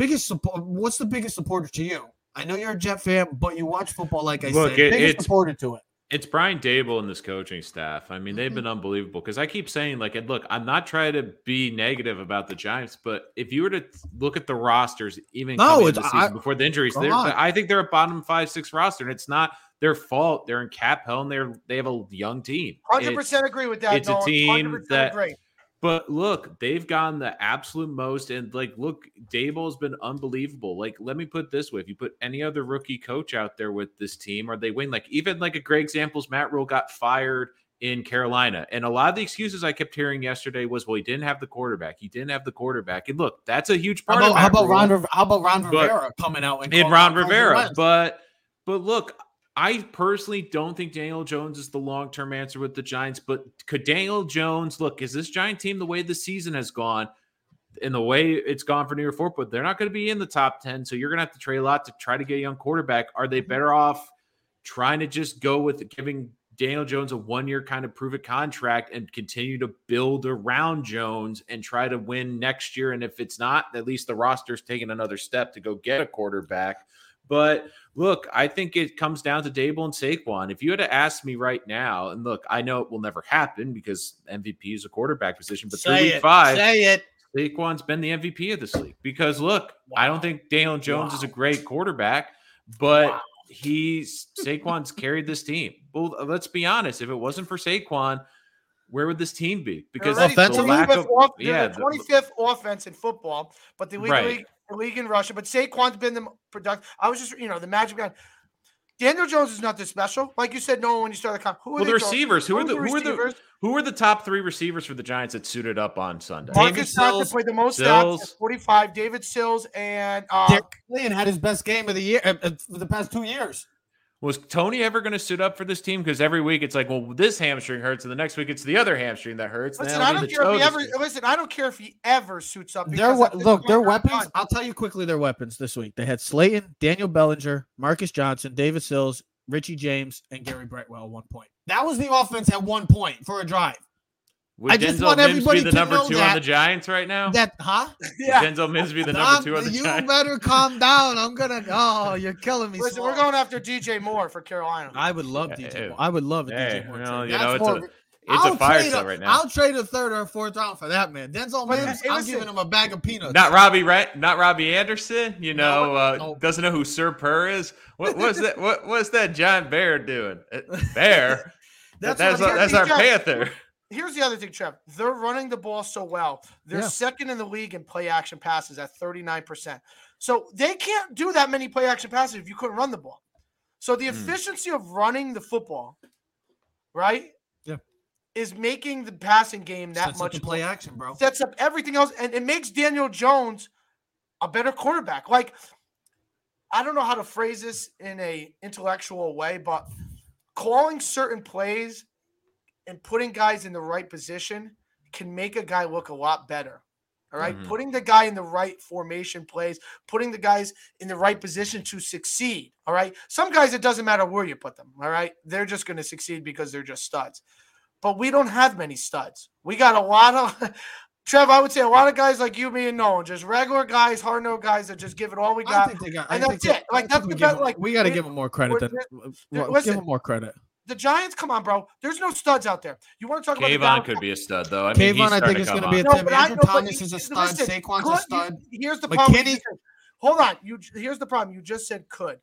Biggest support. What's the biggest supporter to you? I know you're a Jet fan, but you watch football like I Look, said. it- biggest it's- supporter to it. It's Brian Daboll and this coaching staff. I mean, Mm-hmm. they've been unbelievable because I keep saying, like, and look, I'm not trying to be negative about the Giants, but if you were to look at the rosters, even No, coming it's- the season I- before the injuries, come they're, on. I think they're a bottom five, six roster, and it's not their fault. They're in cap hell and they're they have a young team. Hundred percent agree with that. it's a team 100% that- agree. But look, they've gotten the absolute most, and like, look, Daboll's been unbelievable. Like, let me put it this way: if you put any other rookie coach out there with this team, or they win, like even like a great examples, Matt Rhule got fired in Carolina, and a lot of the excuses I kept hearing yesterday was, well, he didn't have the quarterback, he didn't have the quarterback, and look, that's a huge How part. about, of how about Ron? How about Ron But- Rivera coming out and and Ron Rivera. But but look, I personally don't think Daniel Jones is the long term answer with the Giants. But could Daniel Jones look? Is this Giant team the way the season has gone? In the way it's gone for New York but they're not going to be in the top 10. So you're going to have to trade a lot to try to get a young quarterback. Are they mm-hmm. better off trying to just go with giving Daniel Jones a one year kind of prove it contract and continue to build around Jones and try to win next year? And if it's not, at least the roster's taking another step to go get a quarterback. But look, I think it comes down to Daboll and Saquon. If you had to ask me right now, and look, I know it will never happen because MVP is a quarterback position, but through Say week it. five, Say it. Saquon's been the MVP of this league. Because look, I don't think Daniel Jones is a great quarterback, but Wow. he's Saquon's carried this team. Well, let's be honest. If it wasn't for Saquon, where would this team be? Because They're the Offensively? lack 25th of off- yeah, the the- 25th offense in football, but the league, Right. league, the league in Russia. But Saquon's been the productive. I was just, you know, the magic guy. Daniel Jones is not this special, like you said. No, when you started the con- who are well, the they throwing- receivers. Who are the who are the receivers? who are the top three receivers for the Giants that suited up on Sunday? Marcus Johnson Sills, played the most snaps, Sills. at 45. David Sills and uh, Derek Lynn had his best game of the year uh, uh, for the past two years. Was Tony ever going to suit up for this team? Because every week it's like, well, this hamstring hurts, and the next week it's the other hamstring that hurts. listen. then I don't care if he ever this week. listen. I don't care if he ever suits up. Their we- look, their weapons. done. I'll tell you quickly their weapons this week. They had Slayton, Daniel Bellinger, Marcus Johnson, David Sills, Richie James, and Gary Brightwell at one point. That was the offense at one point for a drive. Would I just Denzel want Mims everybody be the to number two on the Giants right now? That huh? Would Yeah. Denzel Mims be the number two on the you Giants? better calm down. I'm gonna. Oh, you're killing me. Listen, Small. we're going after DJ Moore for Carolina. I would love Yeah, DJ. hey, Moore. I would love a hey, DJ Moore. well, trade. you know, it's more. a- It's I'll a fire trade sale a- right now. I'll trade a third or a fourth round for that man. Denzel But, Mims, I'm giving him a bag of peanuts. Not Robbie, right? Not Robbie Anderson. You know, No, uh, no. doesn't know who Sir Purr is. What was that? What what's that giant bear doing? Uh, Bear. That's that's what our, that's our panther. Here's the other thing, Trev. They're running the ball so well. They're Yeah. second in the league in play action passes at 39%. So they can't do that many play action passes if you couldn't run the ball. So the Hmm. efficiency of running the football, right? Yeah. Is making the passing game that Sets much play action, bro. sets up everything else, and it makes Daniel Jones a better quarterback. Like, I don't know how to phrase this in a intellectual way, but calling certain plays and putting guys in the right position can make a guy look a lot better. All right? Mhm. Putting the guy in the right formation plays, putting the guys in the right position to succeed. All right. Some guys, it doesn't matter where you put them. All right. They're just going to succeed because they're just studs. But we don't have many studs. We got a lot of Trev, I would say a lot of guys like you, me, and Nolan, just regular guys, hard no guys that just give it all we I got. think they got. and I that's think they- it. Like, that's we the him- like, we got to give them more credit. Than, well, listen. give them more credit. The Giants, come on, bro. There's no studs out there. You want to talk about the Kayvon could be a stud though. I mean, he's Kayvon, I think to is going to be a on. No, but Andrew know, but Thomas you- is a listen, stud. Saquon's could- a stud. you- here's the problem. McKinney- just said- Hold on. You here's the problem. You just said could.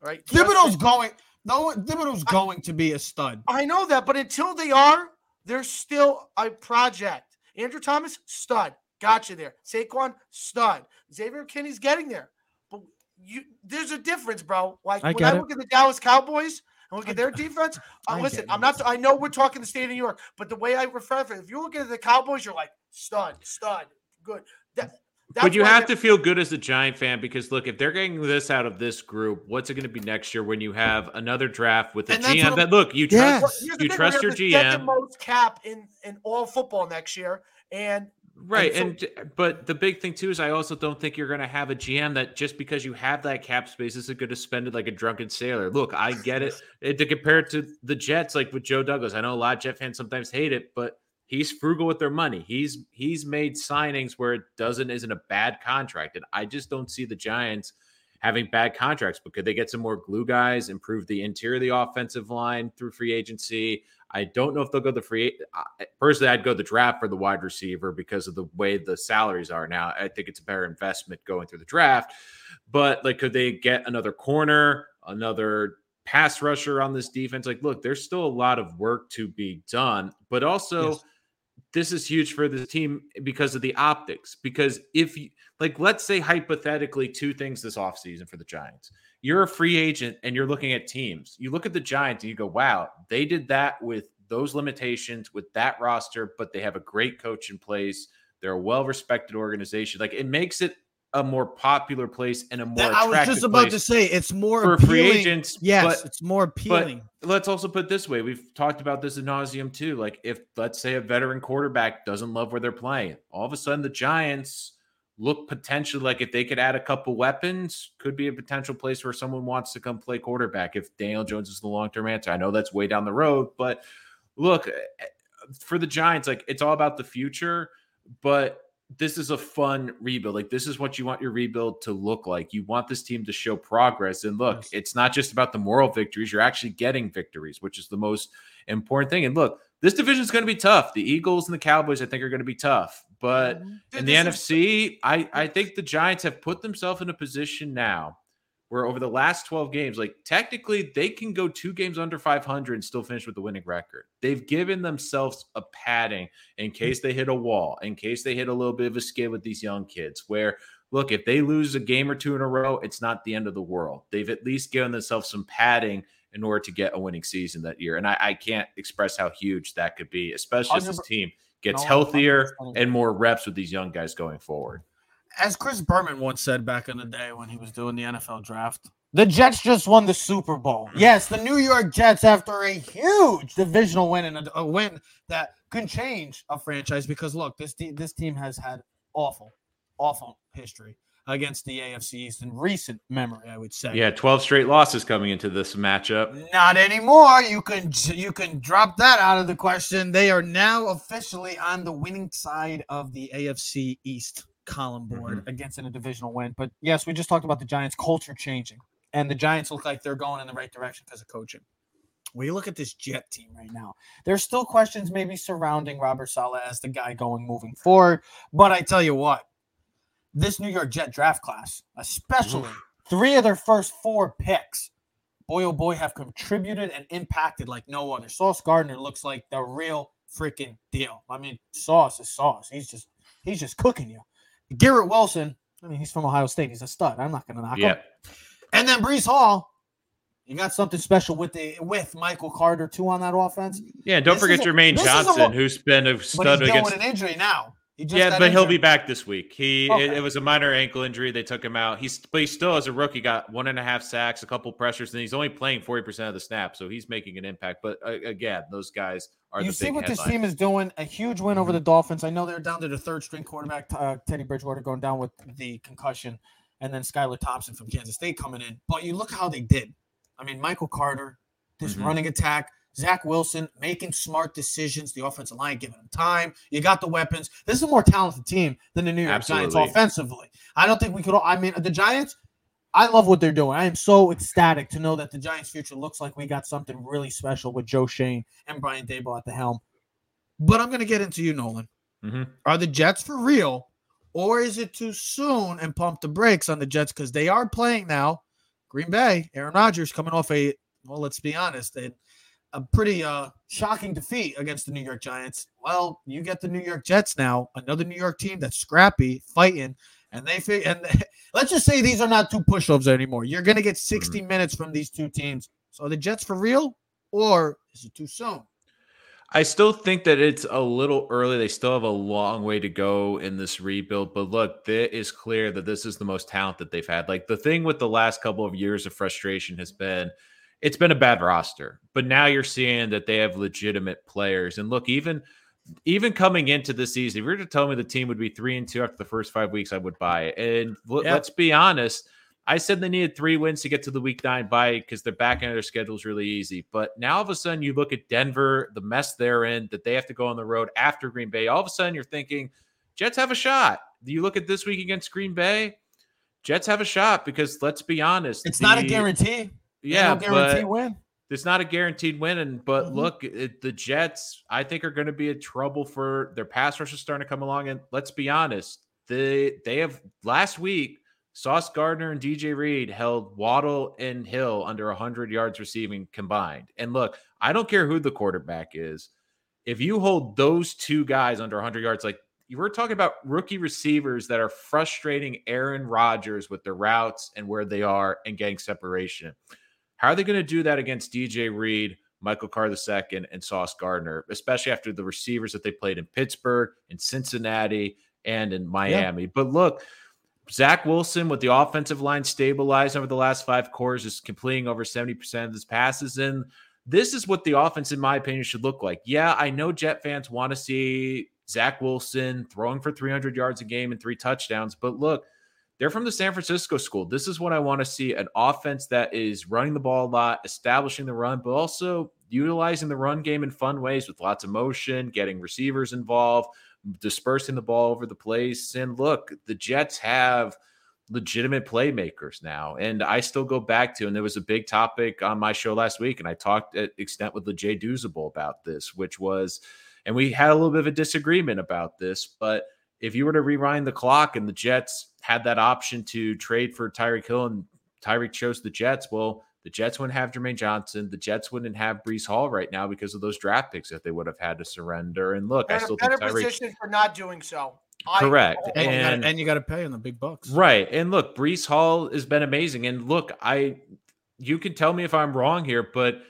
Right? Just Thibodeaux's said- going. No, Thibodeaux's going to be a stud. I know that, but until they are, they're still a project. Andrew Thomas, stud. Got you there. Saquon, stud. Xavier Kinney's getting there. But you there's a difference, bro. Like I when get I it. look at the Dallas Cowboys and look at their defense, uh, listen, I'm not I know we're talking the state of New York, but the way I refer to it, if you're looking at the Cowboys, you're like stud, stud, good. That, But you have to feel good as a Giant fan? Because look, if they're getting this out of this group, what's it going to be next year when you have another draft with a GM that look you trust Yes. Well, you thing, trust have your the GM, most cap in in all football next year, and right? so- And but the big thing too is I also don't think you're going to have a GM that just because you have that cap space isn't going to spend it like a drunken sailor. Look, I get it. it to compare it to the Jets, like with Joe Douglas. I know a lot of Jet fans sometimes hate it, but he's frugal with their money. He's he's made signings where it doesn't isn't a bad contract, and I just don't see the Giants having bad contracts. But could they get some more glue guys, improve the interior of the offensive line through free agency? I don't know if they'll go the free. Uh, personally, I'd go the draft for the wide receiver because of the way the salaries are now. I think it's a better investment going through the draft. But like, could they get another corner, another pass rusher on this defense? Like, look, there's still a lot of work to be done. But also, Yes. this is huge for the team because of the optics. Because if you like, let's say hypothetically, two things this offseason for the Giants. You're a free agent and you're looking at teams. You look at the Giants and you go, wow, they did that with those limitations, with that roster, but they have a great coach in place. They're a well respected organization. Like, it makes it a more popular place and a more I was just about to say it's more for appealing. free agents. Yes, but it's more appealing. let's also put it this way we've talked about this in nauseum too like if let's say a veteran quarterback doesn't love where they're playing all of a sudden the giants look potentially like if they could add a couple weapons could be a potential place where someone wants to come play quarterback if daniel jones is the long-term answer i know that's way down the road but look eh, for the giants like it's all about the future but this is a fun rebuild. Like this is what you want your rebuild to look like. You want this team to show progress. And look, Yes. it's not just about the moral victories. You're actually getting victories, which is the most important thing. And look, this division is going to be tough. The Eagles and the Cowboys, I think, are going to be tough. But mm-hmm. Dude, in the this is- NFC, I, I think the Giants have put themselves in a position now where over the last 12 games, like technically they can go two games under 500 and still finish with the winning record. They've given themselves a padding in mm. case they hit a wall, in case they hit a little bit of a skid with these young kids, where look, if they lose a game or two in a row, it's not the end of the world. They've at least given themselves some padding in order to get a winning season that year. And I, I can't express how huge that could be, especially as this team gets healthier and more reps with these young guys going forward. As Chris Berman once said back in the day when he was doing the NFL draft, The Jets just won the Super Bowl. yes, the New York Jets, after a huge divisional win and a, a win that can change a franchise, because look, this te- this team has had awful, awful history against the AFC East in recent memory, I would say. Yeah, 12 straight losses coming into this matchup. Not anymore. You can you can drop that out of the question. They are now officially on the winning side of the AFC East column mm-hmm. board against in a divisional win. But yes, we just talked about the Giants culture changing, and the Giants look like they're going in the right direction because of coaching. when you look at this Jet team right now, there's still questions maybe surrounding Robert Saleh as the guy going moving forward. But I tell you what, this New York Jet draft class, especially three of their first four picks, boy oh boy, have contributed and impacted like no other. Sauce Gardner looks like the real freaking deal. I mean, Sauce is Sauce. He's just he's just cooking you. Garrett Wilson, I mean, he's from Ohio State. He's a stud. I'm not gonna knock him. And then Breece Hall, you got something special with the with Michael Carter too on that offense. Yeah, don't This forget a- Jermaine a Johnson, mo- wholl been a stud But he's against. an injury now. Yeah, but he'll be back this week. He it, Okay. it was a minor ankle injury. They took him out. He's but he still as a rookie got one and a half sacks, a couple pressures, and he's only playing forty percent of the snap, so he's making an impact. But uh, again, those guys are You the see what this team is doing. A huge win over the Dolphins. I know they're down to the third string quarterback, uh, Teddy Bridgewater, going down with the concussion, and then Skylar Thompson from Kansas State coming in. But you look how they did. I mean, Michael Carter, this Mhm. running attack, Zach Wilson making smart decisions, the offensive line giving him time. You got the weapons. This is a more talented team than the New York Giants Absolutely. offensively. I don't think we could. all I mean, the Giants. I love what they're doing. I am so ecstatic to know that the Giants' future looks like we got something really special with Joe Schoen and Brian Daboll at the helm. But I'm going to get into you, Nolan. Mhm. Are the Jets for real, or is it too soon and pump the brakes on the Jets because they are playing now? Green Bay, Aaron Rodgers coming off a well, let's be honest, a, a pretty uh, shocking defeat against the New York Giants. Well, you get the New York Jets now, another New York team that's scrappy, fighting, and they and let's just say these are not two push-ups anymore. You're going to get 60 minutes from these two teams. So are the Jets for real, or is it too soon? I still think that it's a little early. They still have a long way to go in this rebuild. But look, it is clear that this is the most talent that they've had. Like the thing with the last couple of years of frustration has been it's been a bad roster. But now you're seeing that they have legitimate players. And look, even even coming into the season, if you were to tell me the team would be three and two after the first five weeks, I would buy it. And l- Yeah. let's be honest. I said they needed three wins to get to the week nine bye because their back end of their schedule is really easy. But now all of a sudden you look at Denver, the mess they're in, that they have to go on the road after Green Bay. All of a sudden you're thinking Jets have a shot. You look at this week against Green Bay, Jets have a shot because let's be honest, It's not a guarantee. Yeah, no guarantee but win. it's not a guaranteed win. And but Mhm. look, it, the Jets, I think, are going to be a trouble for their pass rush is starting to come along. And let's be honest, they they have last week. Sauce Gardner and DJ Reed held Waddle and Hill under 100 yards receiving combined. And look, I don't care who the quarterback is. If you hold those two guys under 100 yards, like you were talking about rookie receivers that are frustrating Aaron Rodgers with their routes and where they are and getting separation. How are they going to do that against DJ Reed, Michael Carter II, and Sauce Gardner, especially after the receivers that they played in Pittsburgh, in Cincinnati, and in Miami? But look, Zach Wilson with the offensive line stabilized over the last five quarters is completing over 70% of his passes. And this is what the offense, in my opinion, should look like. Yeah, I know Jet fans want to see Zach Wilson throwing for 300 yards a game and three touchdowns, but look, they're from the San Francisco school. This is what I want to see an offense that is running the ball a lot, establishing the run, but also utilizing the run game in fun ways with lots of motion, getting receivers involved, dispersing the ball over the place. And look, the Jets have legitimate playmakers now. And I still go back to, and there was a big topic on my show last week, and I talked at extent with Jay Doozable about this, which was, and we had a little bit of a disagreement about this, but if you were to rewind the clock and the Jets had that option to trade for Tyreek Hill and Tyreek chose the Jets, well, the Jets wouldn't have Jermaine Johnson. The Jets wouldn't have Breece Hall right now because of those draft picks that they would have had to surrender. And look, They're I in a still think better Tyreek. position for not doing so. Correct. oh, And, you And- gotta, and you got to pay in the big bucks. Right. And look, Breece Hall has been amazing. And look, I you can tell me if I'm wrong here, but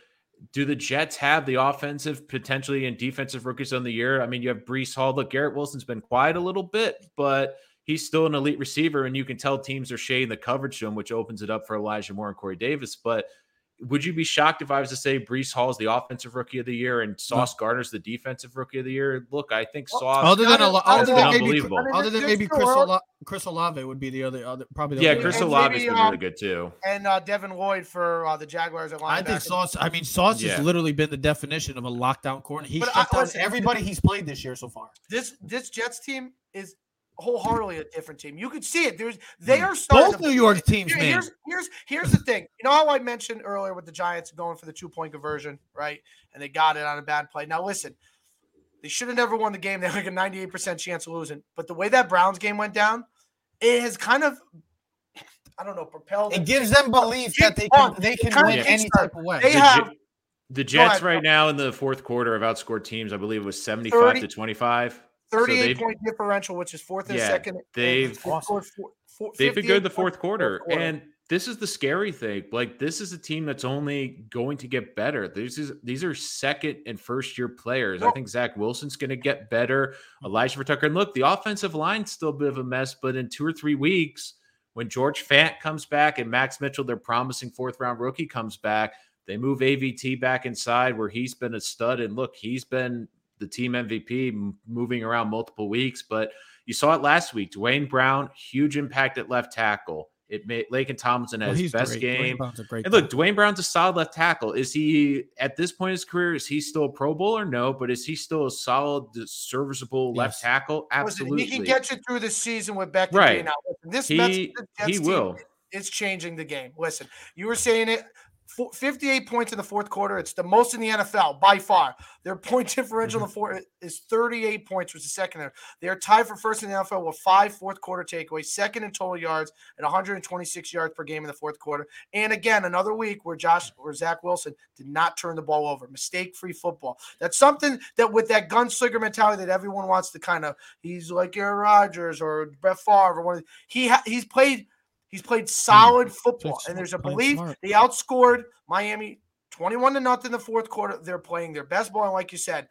do the Jets have the offensive potentially and defensive rookies on the year? I mean, you have Breece Hall. Look, Garrett Wilson's been quiet a little bit, but he's still an elite receiver, and you can tell teams are shading the coverage to him, which opens it up for Elijah Moore and Corey Davis. But would you be shocked if I was to say Breece Hall is the offensive rookie of the year and Sauce Gardner's the defensive rookie of the year? Look, I think Sauce. Other than, a, lo- other than a- maybe, unbelievable. Other than maybe still Chris, Ola- Chris Olave would be the other, other probably the yeah, other. Chris and Olave's maybe, been really um, good too. and uh, Devin Lloyd for uh, the Jaguars at linebacker. I think Sauce. I mean, Sauce Yeah. has literally been the definition of a lockdown corner. He But shut I- down listen, everybody he's played this year so far. this this Jets team is wholeheartedly a different team. You could see it. There's they mm. are starting. Both to- New York teams, Here- here's here's here's the thing. You know how I mentioned earlier with the Giants going for the two point conversion, right? And they got it on a bad play. Now listen, they should have never won the game. They had like a 98% chance of losing. But the way that Browns game went down, it has kind of I don't know, propelled It gives them belief that they can they can kinda win any type of way. They The, have- Je- the Jets ahead. right now in the fourth quarter have outscored teams. I believe it was 75 30 to 25. 38 they've- point differential, which is fourth and Yeah, second. they've- scored four- four- They've been 58 good the fourth in the quarter. quarter. And this is the scary thing. Like this is a team that's only going to get better. These is these are second and first year players. I think Zach Wilson's going to get better. Elijah Tucker. And look, the offensive line's still a bit of a mess, but in two or three weeks, when George Fant comes back and Max Mitchell, their promising fourth round rookie, comes back, they move AVT back inside where he's been a stud. And look, he's been the team MVP moving around multiple weeks, but you saw it last week. Duane Brown, huge impact at left tackle. It made Laken Tomlinson oh, Well, his best great. Duane game. Brown's a great And look, tackle. Duane Brown's a solid left tackle. Is he at this point in his career? Is he still a Pro Bowler? No, but is he still a solid, serviceable left Yes. tackle? Listen, Absolutely. he can get you through the season with Beck Right. being out. Listen, this He- Mets, this he team will. It's changing the game. Listen, you were saying it. Fo- 58 points in the fourth quarter. It's the most in the NFL by far. Their point differential in the mm-hmm. fourth is 38 points, which is second there. They are tied for first in the NFL with five fourth quarter takeaways, second in total yards, and 126 yards per game in the fourth quarter. And again, another week where Josh or Zach Wilson did not turn the ball over. Mistake free football. That's something that with that gunslinger mentality that everyone wants to kind of, he's like Aaron Rodgers or Brett Favre or one of he ha, he's played he's played solid football, Played and there's a belief smart. they outscored Miami 21 to nothing in the fourth quarter. They're playing their best ball, and like you said,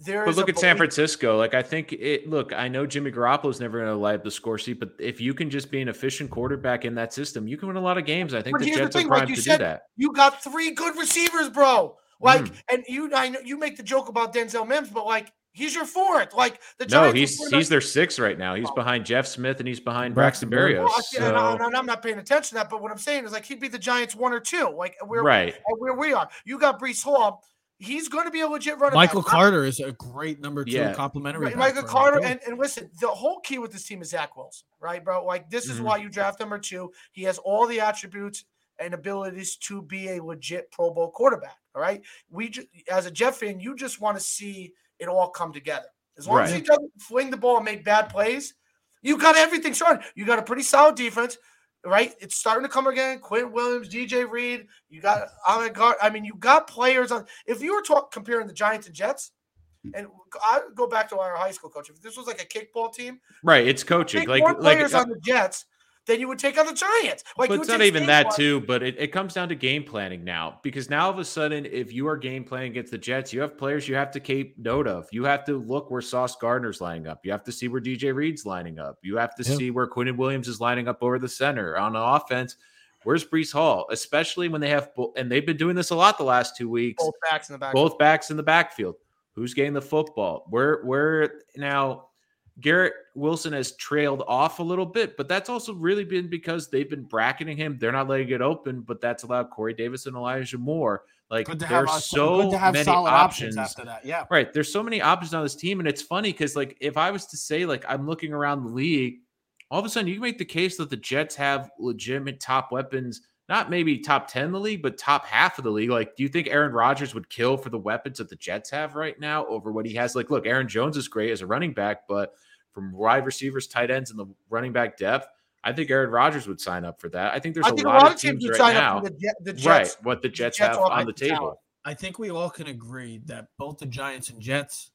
there But is look a at San Francisco. Like I think it. Look, I know Jimmy Garoppolo's never going to light up the score sheet, but if you can just be an efficient quarterback in that system, you can win a lot of games. I think But the here's the Jets are thing, like primed you to said, do that. You got three good receivers, bro. Like, Mm. and you, I know you make the joke about Denzel Mims, but like, he's your fourth. Like the Giants No, he's were he's their six right now. He's Oh. behind Jeff Smith and he's behind Braxton Braxton Berrios. Well, I- and I- So, and I'm not paying attention to that, but what I'm saying is like he'd be the Giants one or two, like where right. where we are. You got Breece Hall. He's going to be a legit running Michael back. Carter is a great number two Yeah. complimentary. Right, Michael Carter, and, and listen, the whole key with this team is Zach Wilson, right, bro? Like this is Mhm. why you draft number two. He has all the attributes and abilities to be a legit Pro Bowl quarterback. All right, we ju- as a Jeff fan, you just want to see it all come together. As long as he Right. doesn't fling the ball and make bad plays, you got everything started. You got a pretty solid defense. Right, it's starting to come again. Quinn Williams, DJ Reed, you got Ahmed Gar. I mean, you got players on. If you were talk, comparing the Giants and Jets, and I go back to our high school coach. If this was like a kickball team, Right. It's coaching. take Like more like players uh on the Jets than you would take on the Giants. Like, but you it's not even that Saquon. too. But it, it comes down to game planning now because now all of a sudden, if you are game planning against the Jets, you have players you have to keep note of. You have to look where Sauce Gardner's lining up. You have to see where DJ Reed's lining up. You have to Yeah. see where Quinn Williams is lining up over the center on the offense. Where's Breece Hall? Especially when they have and they've been doing this a lot the last two weeks. both backs in the back. both backs in the backfield. Who's getting the football? Where where now Garrett Wilson has trailed off a little bit, but that's also really been because they've been bracketing him. They're not letting it open, but that's allowed Corey Davis and Elijah Moore. Like have, there's uh, so good to have many solid options. options after that. Yeah. Right. There's so many options on this team. And it's funny because, like, if I was to say, like, I'm looking around the league, all of a sudden you can make the case that the Jets have legitimate top weapons, not maybe top 10 in the league, but top half of the league. Like, do you think Aaron Rodgers would kill for the weapons that the Jets have right now over what he has? Like, look, Aaron Jones is great as a running back, but from wide receivers, tight ends, and the running back depth, I think Aaron Rodgers would sign up for that. I think there's I a think a lot, lot of of teams teams would right sign now. up for the, Jet- the right. What the Jets, Jets have on the table. talent. I think we all can agree that both the Giants and Jets,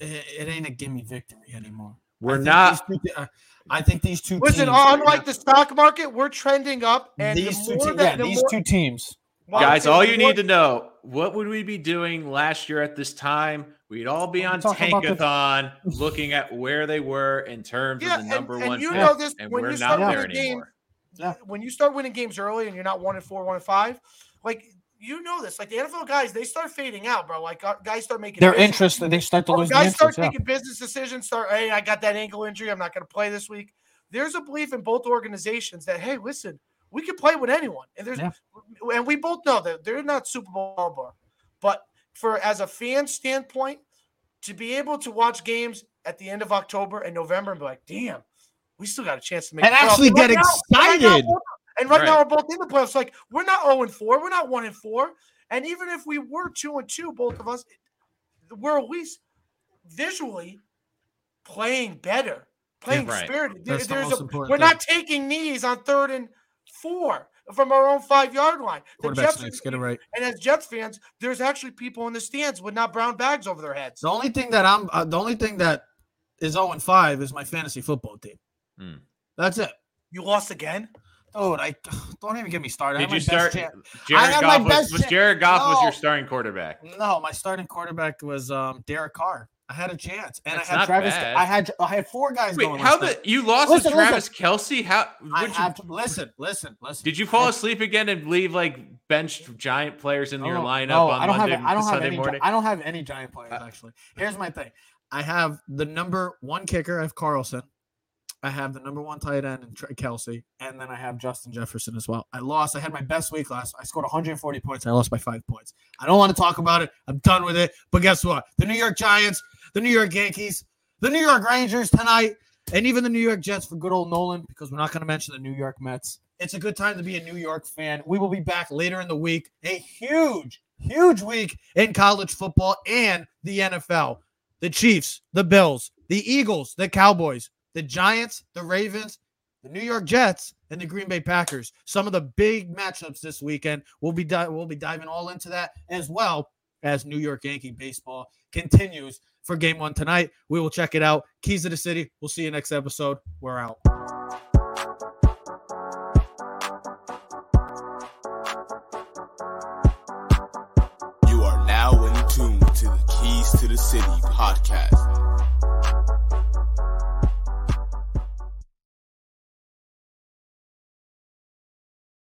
it, it ain't a gimme victory anymore. I We're think not two- I think these two. Listen, teams, unlike the stock market, we're trending up, and these the two, more te- that, yeah, these more- two teams. Guys, all the you more- need to know, what would we be doing last year at this time? We'd all be on Talk the- Tankathon looking at where they were in terms Yeah, of the and- number and one you pick, know this and when we're you not start there winning games. Yeah. when you start winning games early and you're not one and four, one and five, like you know this, like the NFL guys, they start fading out, bro. Like uh, guys start making Their interest, they start to Oh, lose guys start. Yeah. making business decisions. Start, hey, I got that ankle injury. I'm not going to play this week. There's a belief in both organizations that hey, listen, we can play with anyone, and there's Yeah. and we both know that they're not Super Bowl bar, but for as a fan standpoint, to be able to watch games at the end of October and November and be like, damn, we still got a chance to make And actually get now- right now, excited. both- and right now we're both in the playoffs. Like we're not 0 and 4, we're not 1 and 4. And even if we were 2 and 2, both of us, we're at least visually playing better, playing right. spirited. There- That's the there's most a- we're thing. not taking knees on third and four from our own five yard line. The Jets, snakes, get it right. and as Jets fans, there's actually people in the stands with not brown bags over their heads. The only thing that I'm, uh, the only thing that is 0 and 5 is my fantasy football team. Hmm. That's it. You lost again. Dude, I don't even get me started. Did you start? Jared Goff was, was Jared Goff was your starting quarterback. No, my starting quarterback was um Derek Carr. I had a chance, and That's I had Travis. bad. I had I had four guys Wait, going. how the you lost Listen, to listen. Travis Kelce? How I you, have to listen, listen, listen. did you fall asleep again and leave like benched giant players in your lineup no, on I don't Monday, have. I don't have Sunday any. morning? I don't have any giant players Uh, actually. Here's my thing. I have the number one kicker. I have Carlson. I have the number one tight end and Tra- Kelce, and then I have Justin Jefferson as well. I lost. I had my best week last. I scored 140 points. I lost by five points. I don't want to talk about it. I'm done with it. But guess what? The New York Giants, the New York Yankees, the New York Rangers tonight, and even the New York Jets for good old Nolan, because we're not going to mention the New York Mets. It's a good time to be a New York fan. We will be back later in the week. A huge, huge week in college football and the NFL. The Chiefs, the Bills, the Eagles, the Cowboys, the Giants, the Ravens, the New York Jets, and the Green Bay Packers. Some of the big matchups this weekend. We'll be di- we'll be diving all into that as well as New York Yankee baseball continues for game one tonight. We will check it out. Keys to the City. We'll see you next episode. We're out. You are now in tune to the Keys to the City podcast.